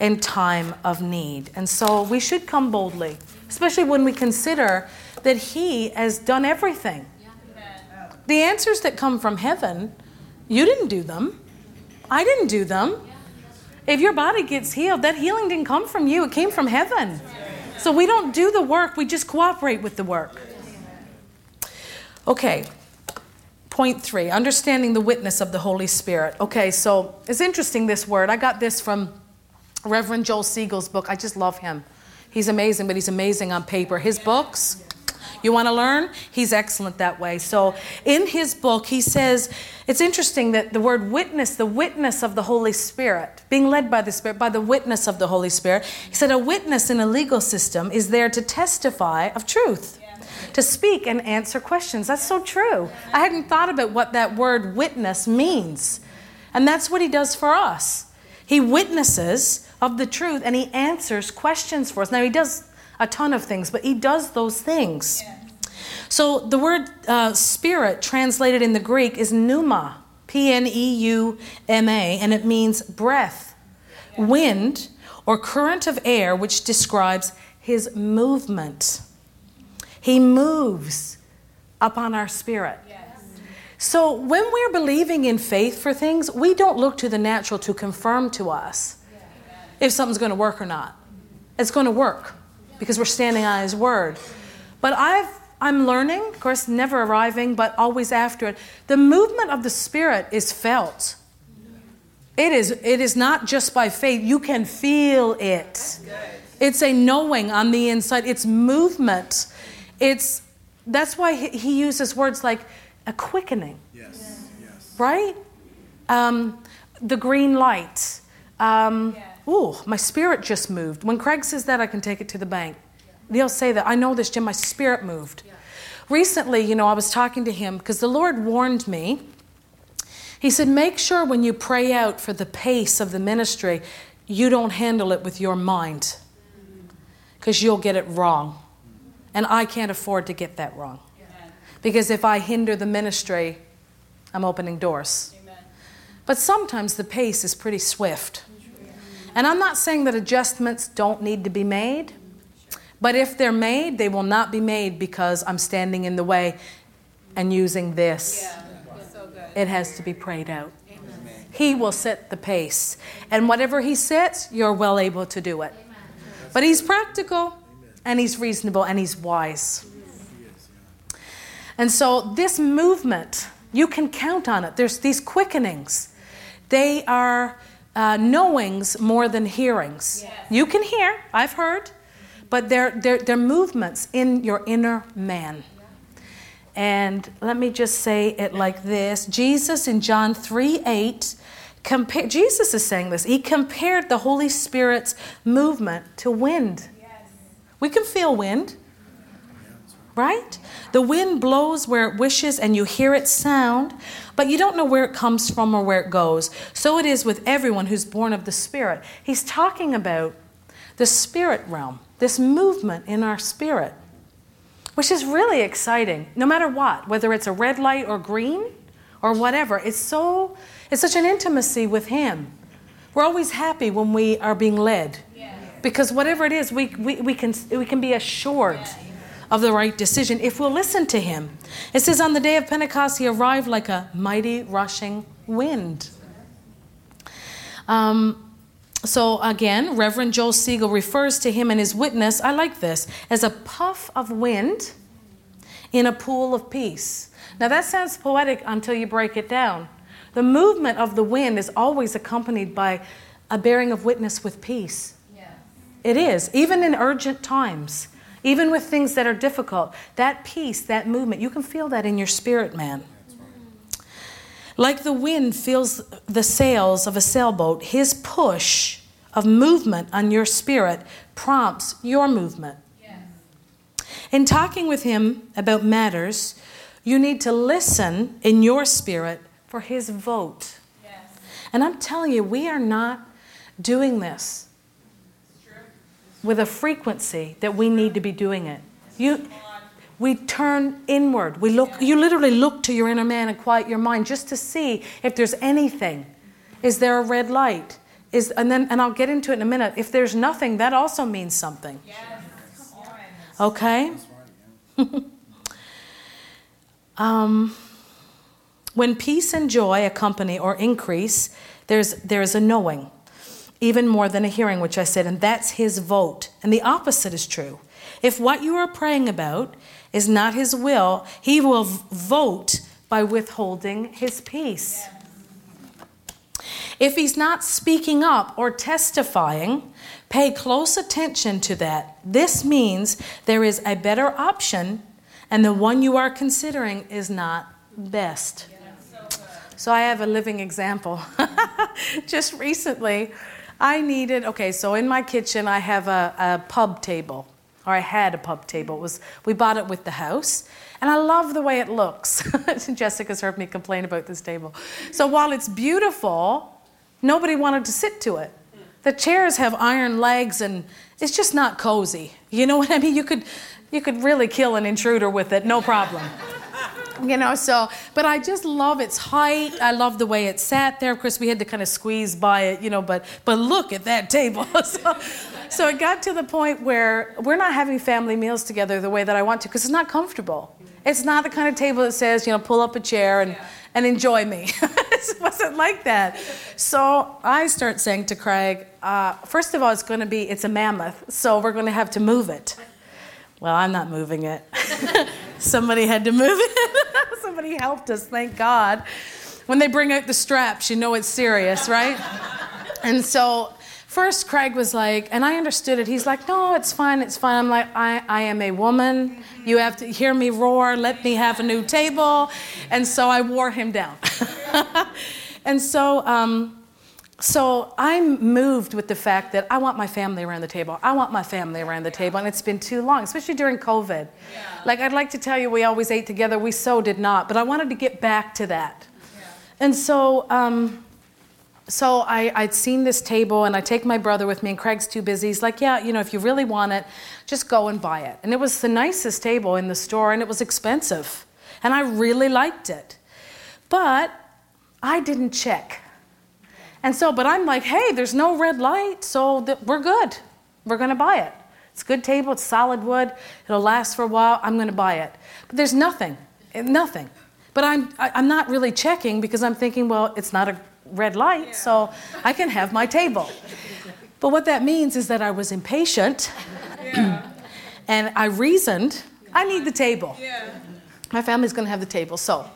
in time of need. And so we should come boldly, especially when we consider that He has done everything. The answers that come from heaven, you didn't do them. I didn't do them. If your body gets healed, that healing didn't come from you, it came from heaven. So we don't do the work, we just cooperate with the work. Okay, point three understanding the witness of the Holy Spirit. Okay, so it's interesting this word. I got this from Reverend Joel Siegel's book. I just love him. He's amazing, but he's amazing on paper. His books, you want to learn? He's excellent that way. So in his book, he says, it's interesting that the word witness, the witness of the Holy Spirit, being led by the Spirit, by the witness of the Holy Spirit, he said a witness in a legal system is there to testify of truth. To speak and answer questions. That's so true. I hadn't thought about what that word witness means. And that's what he does for us. He witnesses of the truth and he answers questions for us. Now, he does a ton of things, but he does those things. So the word uh, spirit translated in the Greek is pneuma, P N E U M A, and it means breath, wind, or current of air, which describes his movement. He moves upon our spirit. So when we're believing in faith for things, we don't look to the natural to confirm to us if something's going to work or not. It's going to work because we're standing on His Word. But I've, I'm learning, of course, never arriving, but always after it. The movement of the Spirit is felt. It is, it is not just by faith, you can feel it. It's a knowing on the inside, it's movement. It's, that's why he uses words like a quickening. Yes. Yes. Right? Um, the green light. Um, Ooh, my spirit just moved. When Craig says that, I can take it to the bank. He'll say that. I know this, Jim. My spirit moved. Recently, you know, I was talking to him because the Lord warned me. He said, Make sure when you pray out for the pace of the ministry, you don't handle it with your mind because you'll get it wrong. And I can't afford to get that wrong. Because if I hinder the ministry, I'm opening doors. But sometimes the pace is pretty swift. And I'm not saying that adjustments don't need to be made, but if they're made, they will not be made because I'm standing in the way and using this. It has to be prayed out. He will set the pace. And whatever He sets, you're well able to do it. But He's practical and He's reasonable and He's wise. And so, this movement, you can count on it. There's these quickenings, they are uh, knowings more than hearings. Yes. You can hear, I've heard, but they're, they're, they're movements in your inner man. And let me just say it like this Jesus in John 3 8, compare, Jesus is saying this. He compared the Holy Spirit's movement to wind. Yes. We can feel wind, right? The wind blows where it wishes and you hear its sound, but you don't know where it comes from or where it goes. So it is with everyone who's born of the Spirit. He's talking about the spirit realm, this movement in our spirit, which is really exciting, no matter what, whether it's a red light or green or whatever. It's so it's such an intimacy with him. We're always happy when we are being led. Because whatever it is, we, we, we, can, we can be assured of the right decision if we'll listen to him. It says, On the day of Pentecost, he arrived like a mighty rushing wind. Um, so again, Reverend Joel Siegel refers to him and his witness, I like this, as a puff of wind in a pool of peace. Now that sounds poetic until you break it down. The movement of the wind is always accompanied by a bearing of witness with peace. Yes. It is, even in urgent times, even with things that are difficult. That peace, that movement, you can feel that in your spirit, man. Like the wind fills the sails of a sailboat, his push of movement on your spirit prompts your movement. Yes. In talking with him about matters, you need to listen in your spirit for his vote. Yes. And I'm telling you, we are not doing this with a frequency that we need to be doing it. You, we turn inward. We look, you literally look to your inner man and quiet your mind just to see if there's anything. Is there a red light? Is, and then and I'll get into it in a minute. If there's nothing, that also means something. Okay? <laughs> um, when peace and joy accompany or increase, there's, there's a knowing, even more than a hearing, which I said, and that's his vote. And the opposite is true. If what you are praying about is not his will, he will vote by withholding his peace. If he's not speaking up or testifying, pay close attention to that. This means there is a better option, and the one you are considering is not best. So I have a living example. <laughs> Just recently, I needed, okay, so in my kitchen, I have a, a pub table or I had a pub table. It was we bought it with the house, and I love the way it looks. <laughs> Jessica's heard me complain about this table. So while it's beautiful, nobody wanted to sit to it. The chairs have iron legs, and it's just not cozy. You know what I mean? You could you could really kill an intruder with it, no problem. You know so but i just love its height i love the way it sat there of course we had to kind of squeeze by it you know but but look at that table <laughs> so, so it got to the point where we're not having family meals together the way that I want to because it's not comfortable. It's not the kind of table that says, you know, pull up a chair and, and enjoy me. <laughs> it wasn't like that. So I start saying to Craig, uh, first of all, it's going to be, it's a mammoth, so we're going to have to move it. Well, I'm not moving it. <laughs> Somebody had to move it. <laughs> Somebody helped us, thank God. When they bring out the straps, you know it's serious, right? And so first Craig was like, and I understood it. He's like, no, it's fine, it's fine. I'm like, I, I am a woman. You have to hear me roar. Let me have a new table. And so I wore him down. <laughs> and so um, so I'm moved with the fact that I want my family around the table. I want my family around the table, and it's been too long, especially during COVID. Yeah. Like I'd like to tell you, we always ate together. We so did not, but I wanted to get back to that. Yeah. And so, um, so I, I'd seen this table, and I take my brother with me, and Craig's too busy. He's like, "Yeah, you know, if you really want it, just go and buy it." And it was the nicest table in the store, and it was expensive, and I really liked it, but I didn't check. And so, but I'm like, hey, there's no red light, so th- we're good. We're going to buy it. It's a good table, it's solid wood, it'll last for a while. I'm going to buy it. But there's nothing, eh, nothing. But I'm, I, am i am not really checking because I'm thinking, well, it's not a red light, yeah. so I can have my table. But what that means is that I was impatient yeah. and I reasoned, I need the table. Yeah. My family's going to have the table. So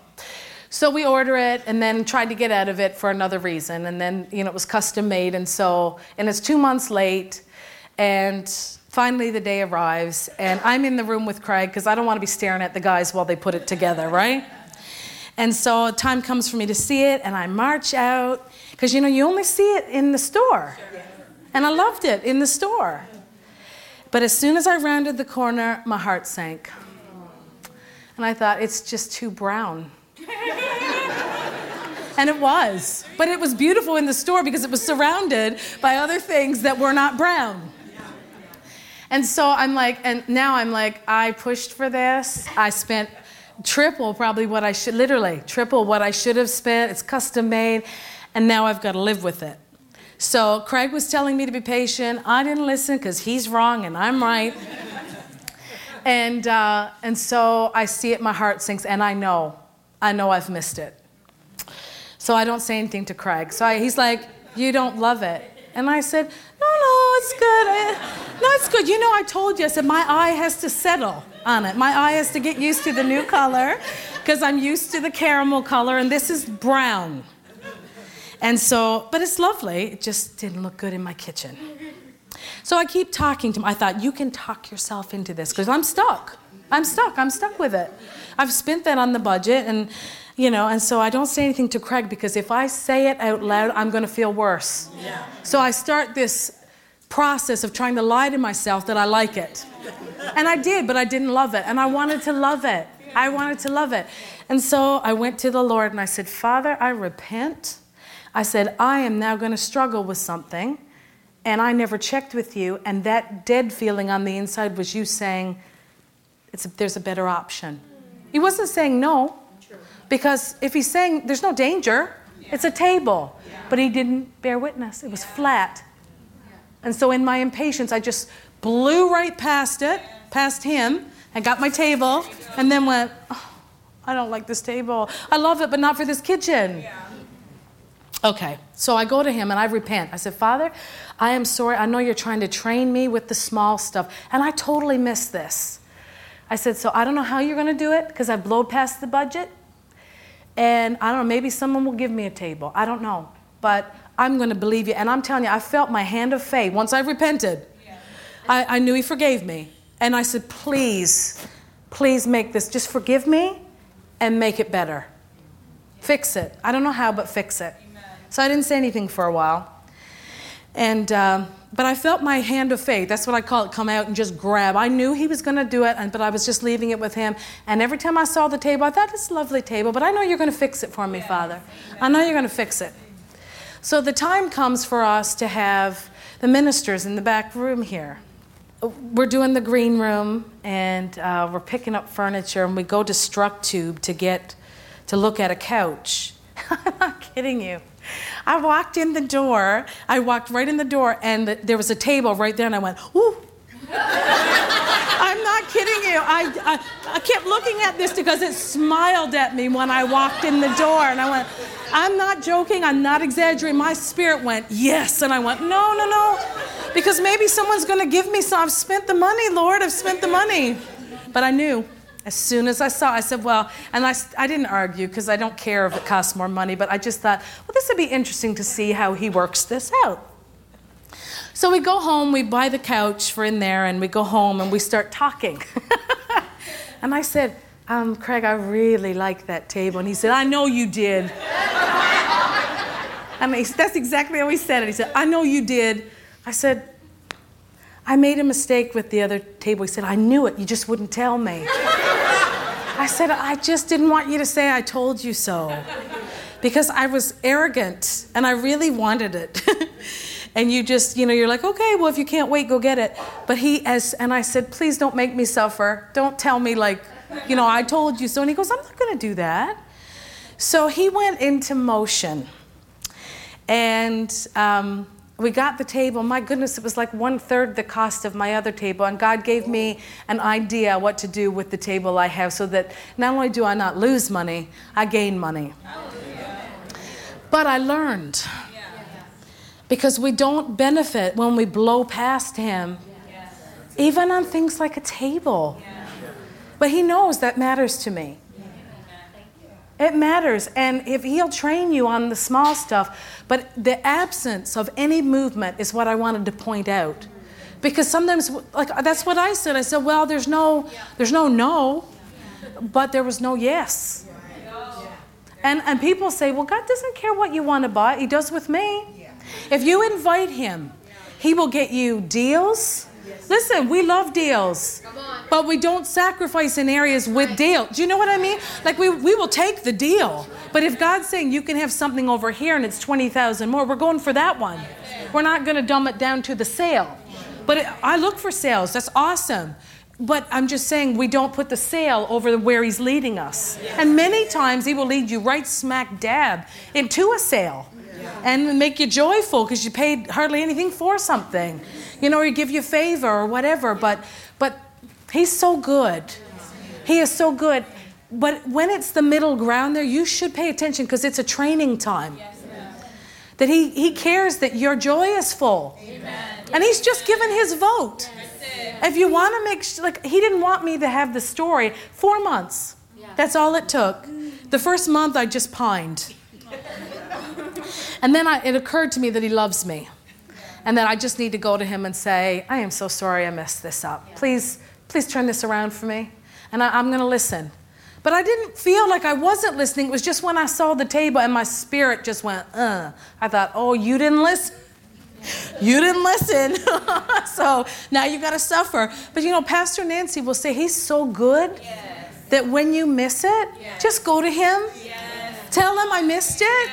so we order it and then tried to get out of it for another reason. And then, you know, it was custom made. And so, and it's two months late. And finally the day arrives. And I'm in the room with Craig because I don't want to be staring at the guys while they put it together, right? And so time comes for me to see it. And I march out because, you know, you only see it in the store. And I loved it in the store. But as soon as I rounded the corner, my heart sank. And I thought, it's just too brown. And it was. But it was beautiful in the store because it was surrounded by other things that were not brown. And so I'm like, and now I'm like, I pushed for this. I spent triple probably what I should, literally, triple what I should have spent. It's custom made. And now I've got to live with it. So Craig was telling me to be patient. I didn't listen because he's wrong and I'm right. and, uh, and so I see it, my heart sinks, and I know I know I've missed it. So I don't say anything to Craig. So I, he's like, You don't love it. And I said, No, no, it's good. I, no, it's good. You know, I told you, I said, My eye has to settle on it. My eye has to get used to the new color because I'm used to the caramel color, and this is brown. And so, but it's lovely. It just didn't look good in my kitchen. So I keep talking to him. I thought, You can talk yourself into this because I'm stuck. I'm stuck. I'm stuck with it. I've spent that on the budget and you know, and so I don't say anything to Craig because if I say it out loud, I'm going to feel worse. Yeah. So I start this process of trying to lie to myself that I like it. And I did, but I didn't love it. And I wanted to love it. I wanted to love it. And so I went to the Lord and I said, Father, I repent. I said, I am now going to struggle with something. And I never checked with you. And that dead feeling on the inside was you saying, it's there's a better option. He wasn't saying no, because if he's saying there's no danger, it's a table. But he didn't bear witness, it was flat. And so in my impatience, I just blew right past it, past him, and got my table, and then went, oh, I don't like this table. I love it, but not for this kitchen. Okay, so I go to him and I repent. I said, Father, I am sorry. I know you're trying to train me with the small stuff, and I totally missed this. I said, So I don't know how you're going to do it because I blow past the budget. And I don't know, maybe someone will give me a table. I don't know. But I'm going to believe you. And I'm telling you, I felt my hand of faith. Once I repented, yeah. I, I knew He forgave me. And I said, Please, please make this, just forgive me and make it better. Fix it. I don't know how, but fix it. Amen. So I didn't say anything for a while. And, um, but I felt my hand of faith. That's what I call it come out and just grab. I knew he was going to do it, but I was just leaving it with him. And every time I saw the table, I thought, it's a lovely table, but I know you're going to fix it for me, Father. I know you're going to fix it. So the time comes for us to have the ministers in the back room here. We're doing the green room and uh, we're picking up furniture, and we go to Structube to get to look at a couch. <laughs> I'm not kidding you. I walked in the door. I walked right in the door, and there was a table right there, and I went, ooh. <laughs> I'm not kidding you. I, I, I, kept looking at this because it smiled at me when I walked in the door. And I went, I'm not joking. I'm not exaggerating. My spirit went, yes. And I went, no, no, no. Because maybe someone's going to give me some. I've spent the money, Lord. I've spent the money. But I knew. As soon as I saw, I said, well, and I, I didn't argue because I don't care if it costs more money, but I just thought, well, this would be interesting to see how he works this out. So we go home, we buy the couch for in there, and we go home and we start talking. <laughs> and I said, um, Craig, I really like that table. And he said, I know you did. <laughs> And he, that's exactly how he said it. He said, I know you did. I said, I made a mistake with the other table. He said, I knew it. You just wouldn't tell me. I said, I just didn't want you to say I told you so. Because I was arrogant and I really wanted it. <laughs> and you just, you know, you're like, okay, well, if you can't wait, go get it. But he, as, and I said, please don't make me suffer. Don't tell me, like, you know, I told you so. And he goes, I'm not going to do that. So he went into motion. And um, we got the table. My goodness, it was like one third the cost of my other table. And God gave me an idea what to do with the table I have so that not only do I not lose money, I gain money. But I learned because we don't benefit when we blow past Him, even on things like a table. But He knows that matters to me. It matters. And if he'll train you on the small stuff, but the absence of any movement is what I wanted to point out. Because sometimes like that's what I said. I said, well, there's no there's no no, but there was no yes. And and people say, well, God doesn't care what you want to buy. He does with me. If you invite him, he will get you deals. Listen, we love deals. But we don't sacrifice in areas with deal. Do you know what I mean? Like we, we will take the deal. But if God's saying you can have something over here and it's 20,000 more, we're going for that one. We're not going to dumb it down to the sale. But it, I look for sales. That's awesome. But I'm just saying we don't put the sale over where he's leading us. And many times he will lead you right smack dab into a sale and make you joyful because you paid hardly anything for something. You know, or he give you favor or whatever. But but He's so good. He is so good. But when it's the middle ground there, you should pay attention because it's a training time. That he, he cares that your joy is full. Amen. And he's just given his vote. If you want to make like he didn't want me to have the story four months. That's all it took. The first month I just pined. <laughs> And then I, it occurred to me that he loves me. And that I just need to go to him and say, I am so sorry I messed this up. Please please turn this around for me. And I, am going to listen. But I didn't feel like I wasn't listening. It was just when I saw the table and my spirit just went, uh. I thought, oh, you didn't listen. You didn't listen. <laughs> so now you got to suffer. But you know, Pastor Nancy will say, He's so good yes. that when you miss it, yes. just go to Him. Yes. Tell Him I missed it.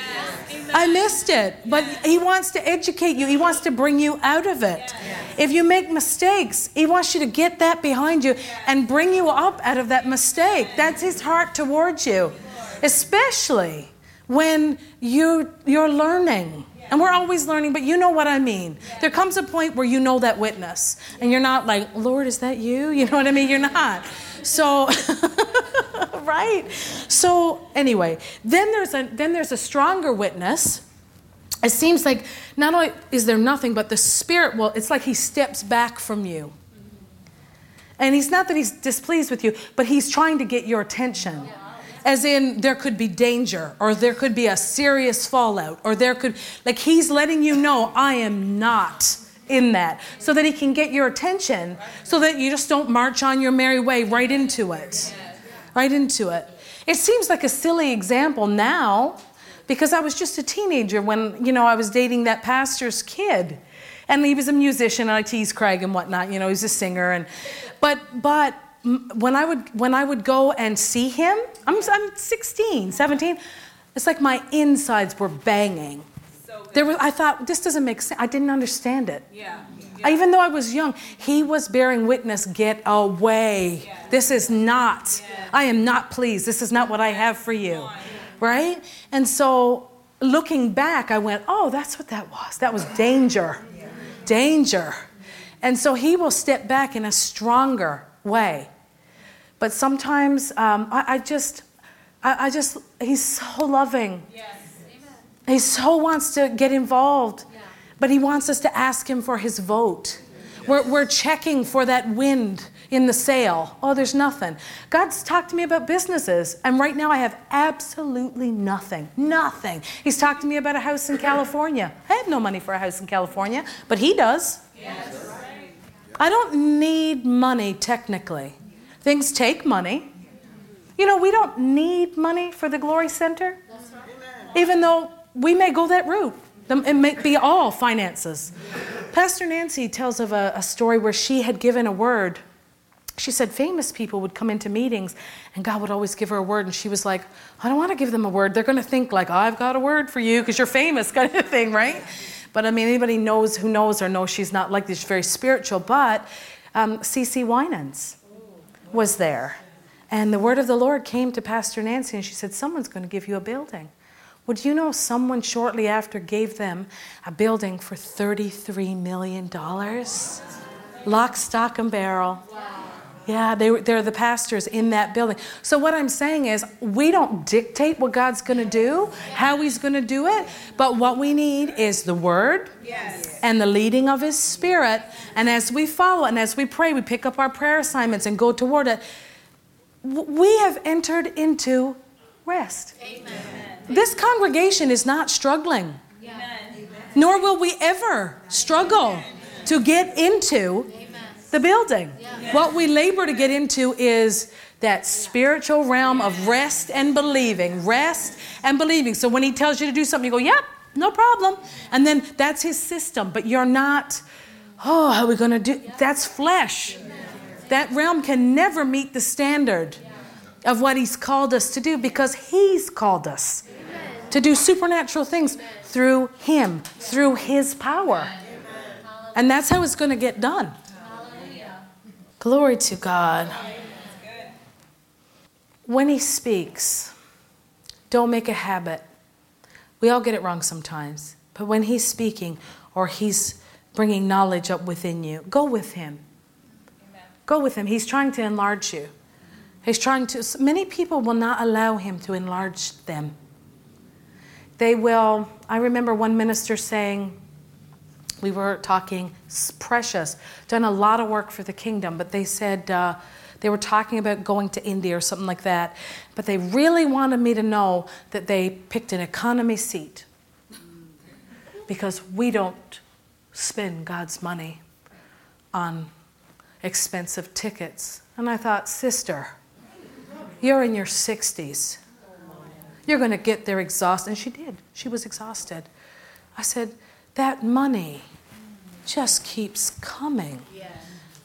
I missed it. But He wants to educate you, He wants to bring you out of it. If you make mistakes, He wants you to get that behind you and bring you up out of that mistake. That's His heart towards you, especially when you, you're learning. And we're always learning, but you know what I mean. There comes a point where you know that witness, and you're not like, Lord, is that you? <laughs> You know what I mean? You're not. So, <laughs> right? So, anyway, then there's a then there's a stronger witness it seems like not only is there nothing, but the Spirit will, it's like He steps back from you. And He's not that He's displeased with you, but He's trying to get your attention. As in, there could be danger, or there could be a serious fallout, or there could, like, He's letting you know, I am not in that, so that He can get your attention, so that you just don't march on your merry way right into it. Right into it. It seems like a silly example now because I was just a teenager when, you know, I was dating that pastor's kid. And he was a musician, and I teased Craig and whatnot, you know, he's a singer. And, but, but when I would, when I would go and see him, I'm, I'm 16, 17, it's like my insides were banging. There was, I thought, this doesn't make sense. I didn't understand it. Yeah. Yeah. Even though I was young, he was bearing witness get away. Yeah. This is not, yeah. I am not pleased. This is not what I have for you right? And so looking back, I went, oh, that's what that was. That was danger. Danger. And so he will step back in a stronger way. But sometimes um, I, I, just, I, I, just, he's so loving. Yes. He so wants to get involved, yeah. but he wants us to ask him for his vote. Yes. We're, we're checking for that wind in the sail. Oh, there's nothing. God's talked to me about businesses, and right now I have absolutely nothing. Nothing. He's talked to me about a house in California. I have no money for a house in California, but He does. Yes. I don't need money technically. Things take money. You know, we don't need money for the Glory Center. Even though we may go that route. It may be all finances. Pastor Nancy tells of a, a story where she had given a word. She said famous people would come into meetings and God would always give her a word. And she was like, I don't want to give them a word. They're going to think, like, I've got a word for you because you're famous, <laughs> kind of thing, right? But I mean, anybody knows who knows or knows she's not like this, very spiritual. But um, CeCe Winans was there. And the word of the Lord came to Pastor Nancy, and she said, Someone's going to give you a building. Would you know someone shortly after gave them a building for $33 million? Lock, stock, and barrel. Yeah, they, they're the pastors in that building. So, what I'm saying is, we don't dictate what God's going to do, how He's going to do it, but what we need is the Word yes. and the leading of His Spirit. And as we follow and as we pray, we pick up our prayer assignments and go toward it. We have entered into rest. Amen. This congregation is not struggling, nor will we ever struggle to get into the building. What we labor to get into is that spiritual realm of rest and believing. Rest and believing. So when he tells you to do something, you go, yep, no problem. And then that's his system. But you're not, oh, how are we going to do? That's flesh. That realm can never meet the standard of what he's called us to do because he's called us to do supernatural things through Him, through His power. And that's how it's going to get done. Glory to God. When He speaks, don't make a habit. We all get it wrong sometimes. But when He's speaking or He's bringing knowledge up within you, go with Him. Go with Him. He's trying to enlarge you. He's trying to, many people will not allow Him to enlarge them. They will, I remember one minister saying, we were talking, precious, done a lot of work for the kingdom, but they said, uh, they were talking about going to India or something like that, but they really wanted me to know that they picked an economy seat because we don't spend God's money on expensive tickets. And I thought, sister, you're in your 60s. You're going to get there exhausted. And she did. She was exhausted. I said, That money just keeps coming.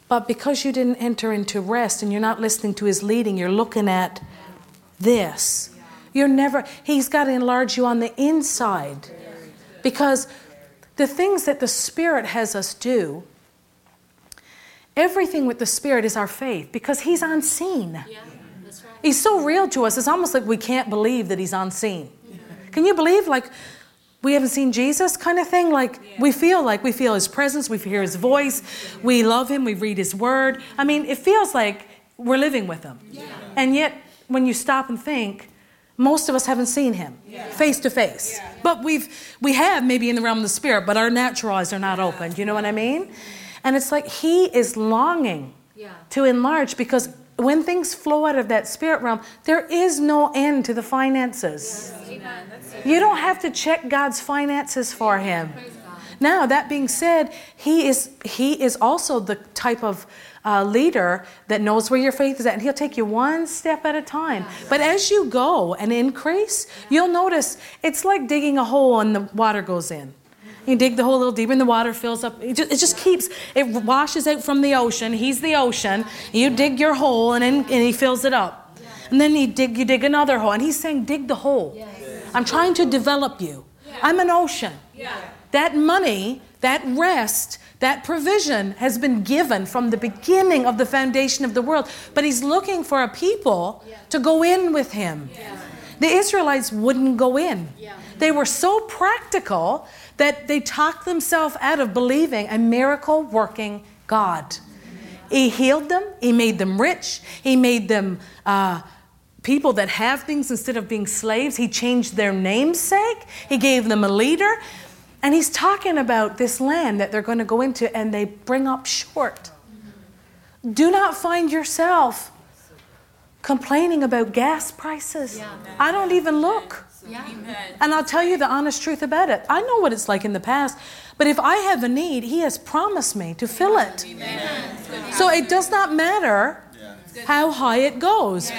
But because you didn't enter into rest and you're not listening to his leading, you're looking at this. You're never, he's got to enlarge you on the inside. Because the things that the Spirit has us do, everything with the Spirit is our faith because he's unseen. Yeah. He's so real to us, it's almost like we can't believe that he's unseen. Can you believe, like, we haven't seen Jesus kind of thing? Like, we feel like we feel his presence, we hear his voice, we love him, we read his word. I mean, it feels like we're living with him. And yet, when you stop and think, most of us haven't seen him face to face. But we've we have maybe in the realm of the spirit, but our natural eyes are not open. Do you know what I mean? And it's like he is longing to enlarge because when things flow out of that spirit realm, there is no end to the finances. You don't have to check God's finances for him. Now, that being said, he is he is also the type of uh, leader that knows where your faith is at, and he'll take you one step at a time. But as you go and increase, you'll notice it's like digging a hole and the water goes in. You dig the hole a little deeper and the water fills up. It just, it just keeps, it washes out from the ocean. He's the ocean. You dig your hole and, then, and he fills it up. And then you dig, you dig another hole. And he's saying, dig the hole. I'm trying to develop you. I'm an ocean. That money, that rest, that provision has been given from the beginning of the foundation of the world. But he's looking for a people to go in with him. The Israelites wouldn't go in. They were so practical that they talked themselves out of believing a miracle working God. He healed them, He made them rich, He made them uh, people that have things instead of being slaves. He changed their namesake, He gave them a leader. And He's talking about this land that they're going to go into and they bring up short. Do not find yourself complaining about gas prices. I don't even look. Yeah. And I'll tell you the honest truth about it. I know what it's like in the past, but if I have a need, He has promised me to fill it. Amen. So it does not matter how high it goes.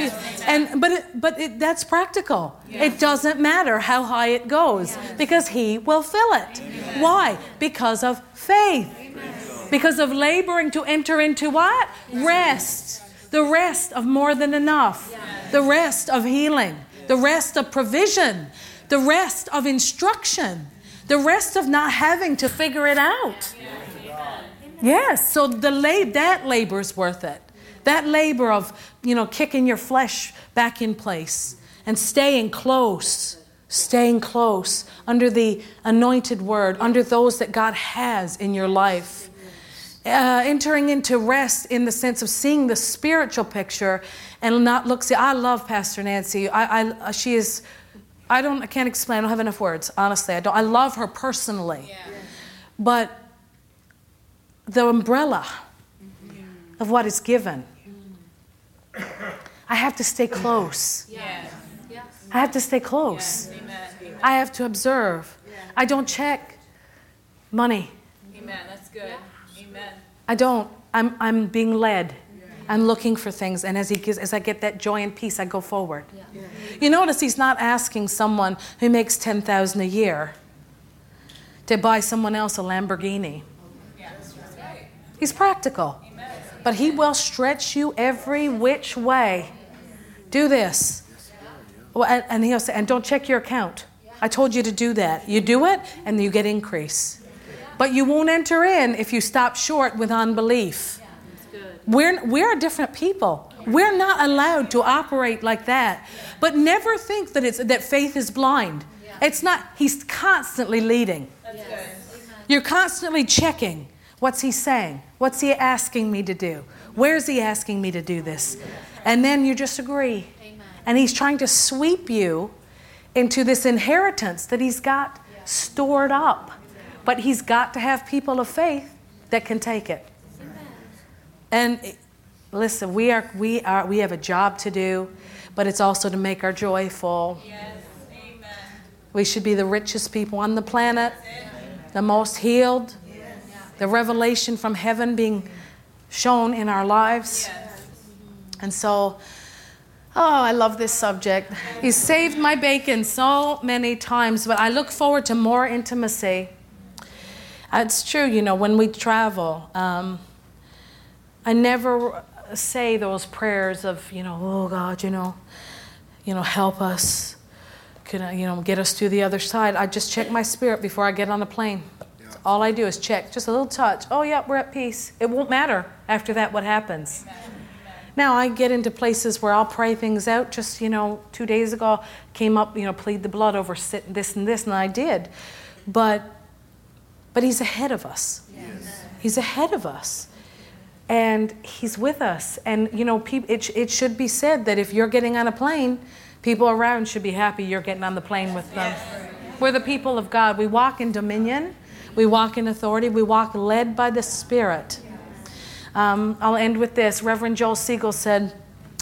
And but it, but it, that's practical. It doesn't matter how high it goes because he will fill it. Why? Because of faith. Because of laboring to enter into what? Rest. The rest of more than enough. The rest of healing. The rest of provision. The rest of instruction. The rest of not having to figure it out. Yes, so the lab, that labor is worth it. That labor of, you know, kicking your flesh back in place and staying close, staying close under the anointed word, under those that God has in your life. Uh, entering into rest in the sense of seeing the spiritual picture and not look. See, I love Pastor Nancy. I, I, she is. I don't. I can't explain. I don't have enough words. Honestly, I don't. I love her personally, yeah. but the umbrella mm-hmm. of what is given I have to stay close. Yes. I have to stay close. Yes. I have to observe. I don't check money. Amen. That's good. Amen. I don't. I'm, I'm being led. I'm looking for things, and as he gives, as I get that joy and peace, I go forward. Yeah. You notice he's not asking someone who makes ten thousand a year to buy someone else a Lamborghini. Yeah, right. He's practical but He will stretch you every which way. Do this. Well, and He'll say, and don't check your account. I told you to do that. You do it, and you get increase. But you won't enter in if you stop short with unbelief. We're, we're different people. We're not allowed to operate like that. But never think that, it's, that faith is blind. It's not. He's constantly leading. You're constantly checking. What's he saying? What's he asking me to do? Where's he asking me to do this? And then you just agree. And he's trying to sweep you into this inheritance that he's got stored up. But he's got to have people of faith that can take it. And listen, we are we are we have a job to do, but it's also to make our joy full. Yes. We should be the richest people on the planet, the most healed, the revelation from heaven being shown in our lives. And so, oh, I love this subject. He's saved my bacon so many times, but I look forward to more intimacy. It's true, you know, when we travel, um, I never say those prayers of, you know, oh God, you know, you know, help us, can I, you know, get us to the other side. I just check my spirit before I get on a plane. All I do is check, just a little touch. Oh, yeah, we're at peace. It won't matter after that what happens. Amen. Now I get into places where I'll pray things out. Just you know, two days ago came up, you know, plead the blood over this and this, and I did. But but He's ahead of us. Yes. He's ahead of us, and He's with us. And you know, it it should be said that if you're getting on a plane, people around should be happy you're getting on the plane with them. We're the people of God. We walk in dominion. We walk in authority. We walk led by the Spirit. Um, I'll end with this. Reverend Joel Siegel said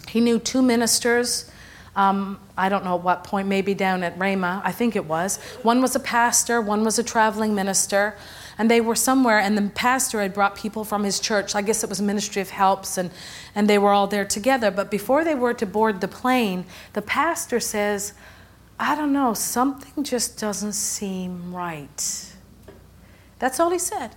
he knew two ministers. Um, I don't know at what point, maybe down at Rhema, I think it was. One was a pastor, one was a traveling minister, and they were somewhere, and the pastor had brought people from his church. I guess it was Ministry of Helps, and, and they were all there together. But before they were to board the plane, the pastor says, I don't know, something just doesn't seem right. That's all he said.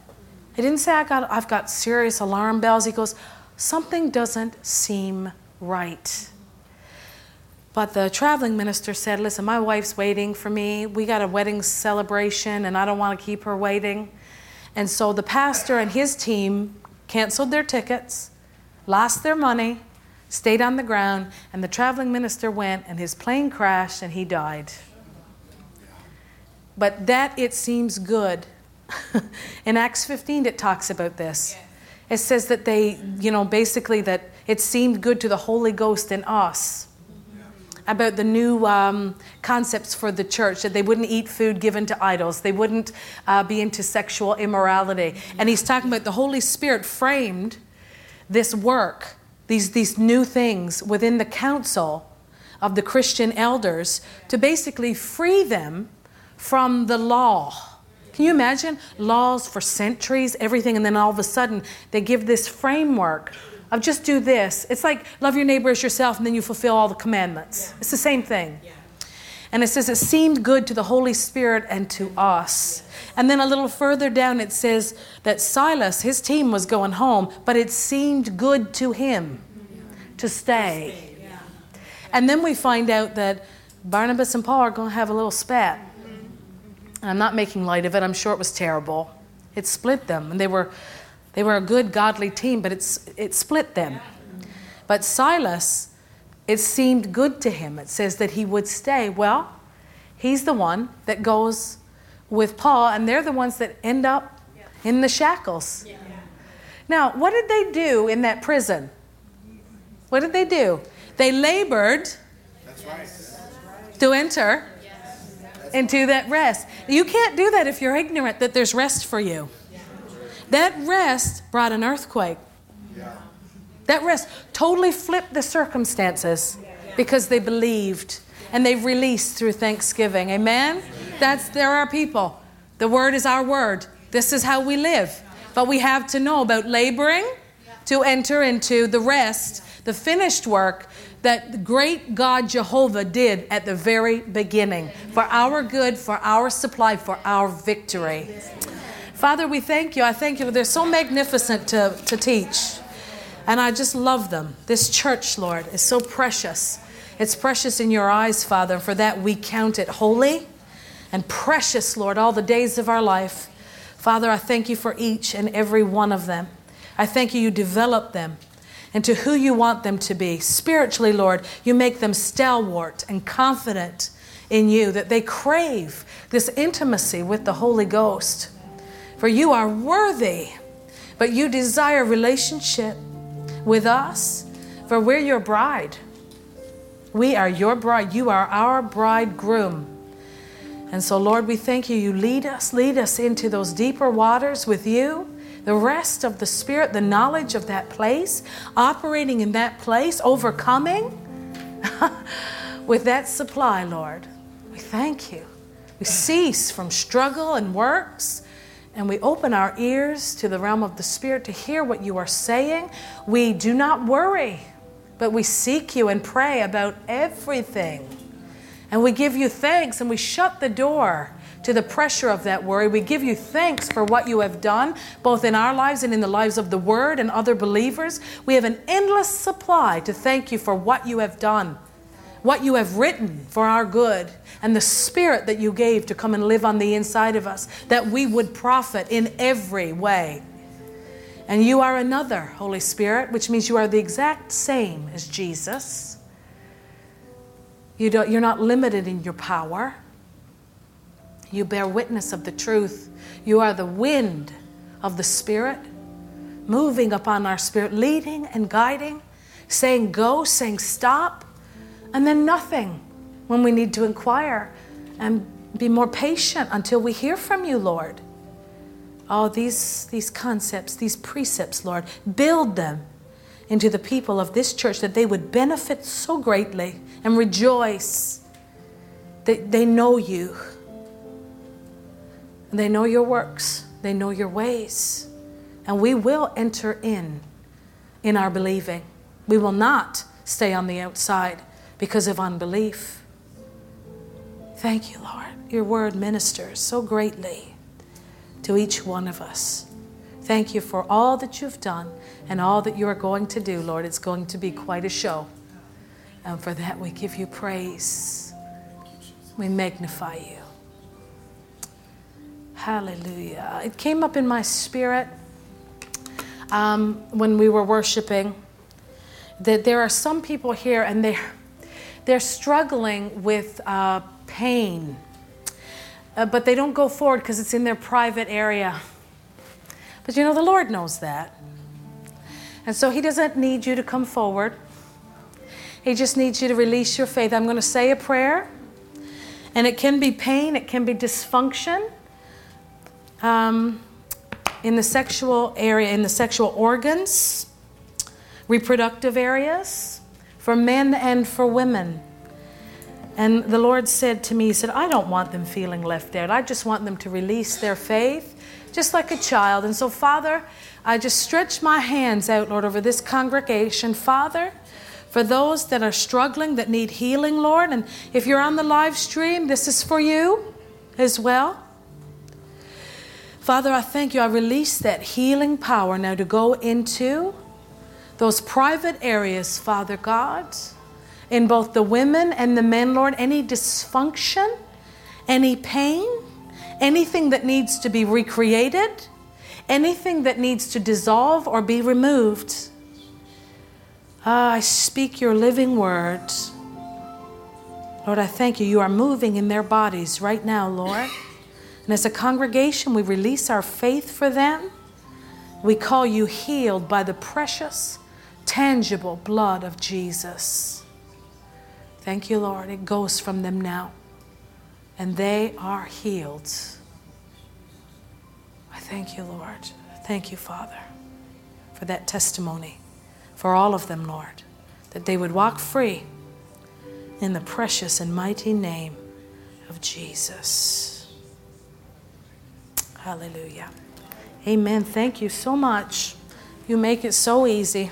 He didn't say, I got, I've got serious alarm bells. He goes, Something doesn't seem right. But the traveling minister said, Listen, my wife's waiting for me. We got a wedding celebration, and I don't want to keep her waiting. And so the pastor and his team canceled their tickets, lost their money, stayed on the ground, and the traveling minister went, and his plane crashed, and he died. But that it seems good <laughs> in Acts 15, it talks about this. It says that they, you know, basically that it seemed good to the Holy Ghost and us about the new um, concepts for the church that they wouldn't eat food given to idols, they wouldn't uh, be into sexual immorality. And he's talking about the Holy Spirit framed this work, these, these new things within the council of the Christian elders to basically free them from the law. Can you imagine? Laws for centuries, everything, and then all of a sudden they give this framework of just do this. It's like love your neighbor as yourself and then you fulfill all the commandments. It's the same thing. And it says it seemed good to the Holy Spirit and to us. And then a little further down it says that Silas, his team was going home, but it seemed good to him to stay. And then we find out that Barnabas and Paul are going to have a little spat. Mm-hmm. And I'm not making light of it. I'm sure it was terrible. It split them, and they were they were a good godly team, but it's it split them. But Silas it seemed good to him. It says that he would stay. Well, he's the one that goes with Paul, and they're the ones that end up in the shackles. Now, what did they do in that prison? What did they do? They labored to enter into that rest. You can't do that if you're ignorant that there's rest for you. That rest brought an earthquake. That rest totally flipped the circumstances because they believed and they released through thanksgiving. Amen? That's there are people. The word is our word. This is how we live. But we have to know about laboring to enter into the rest, the finished work that the great God Jehovah did at the very beginning for our good, for our supply, for our victory. Father, we thank you. I thank you. They're so magnificent to, to teach. And I just love them. This church, Lord, is so precious. It's precious in your eyes, Father. And for that we count it holy and precious, Lord, all the days of our life. Father, I thank you for each and every one of them. I thank you, you develop them into who you want them to be. Spiritually, Lord, you make them stalwart and confident in you, that they crave this intimacy with the Holy Ghost. For you are worthy, but you desire relationship with us, for we're your bride. We are your bride. You are our bridegroom. And so, Lord, we thank you. You lead us, lead us into those deeper waters with you. The rest of the Spirit, the knowledge of that place, operating in that place, overcoming <laughs> with that supply, Lord. We thank you. We cease from struggle and works and we open our ears to the realm of the Spirit to hear what you are saying, we do not worry, but we seek you and pray about everything. And we give you thanks and we shut the door to the pressure of that worry. We give you thanks for what you have done, both in our lives and in the lives of the Word and other believers. We have an endless supply to thank you for what you have done what you have written for our good, and the Spirit that you gave to come and live on the inside of us, that we would profit in every way. And you are another, Holy Spirit, which means you are the exact same as Jesus. You don't, you're not limited in your power. You bear witness of the truth. You are the wind of the Spirit, moving upon our spirit, leading and guiding, saying go, saying stop, and then nothing when we need to inquire and be more patient until we hear from you, Lord. Oh, these, these concepts, these precepts, Lord, build them into the people of this church that they would benefit so greatly and rejoice that they know you. They know your works, they know your ways. And we will enter in in our believing. We will not stay on the outside because of unbelief. Thank you, Lord. Your word ministers so greatly to each one of us. Thank you for all that you've done and all that you are going to do, Lord. It's going to be quite a show. And for that, we give you praise. We magnify you. Hallelujah. It came up in my spirit um, when we were worshiping that there are some people here and they're they're struggling with uh, pain, uh, but they don't go forward because it's in their private area. But you know, the Lord knows that. And so He doesn't need you to come forward. He just needs you to release your faith. I'm going to say a prayer, and it can be pain, it can be dysfunction um, in the sexual area, in the sexual organs, reproductive areas for men and for women. And the Lord said to me, He said, I don't want them feeling left out. I just want them to release their faith, just like a child. And so, Father, I just stretch my hands out, Lord, over this congregation. Father, for those that are struggling, that need healing, Lord, and if you're on the live stream, this is for you as well. Father, I thank you. I release that healing power now to go into those private areas, Father God, in both the women and the men, Lord. Any dysfunction, any pain, anything that needs to be recreated, anything that needs to dissolve or be removed. Ah, I speak your living word. Lord, I thank you. You are moving in their bodies right now, Lord. And as a congregation, we release our faith for them. We call you healed by the precious, tangible blood of Jesus. Thank you, Lord. It goes from them now. And they are healed. I thank you, Lord. Thank you, Father, for that testimony, for all of them, Lord, that they would walk free in the precious and mighty name of Jesus. Hallelujah. Amen. Thank you so much. You make it so easy.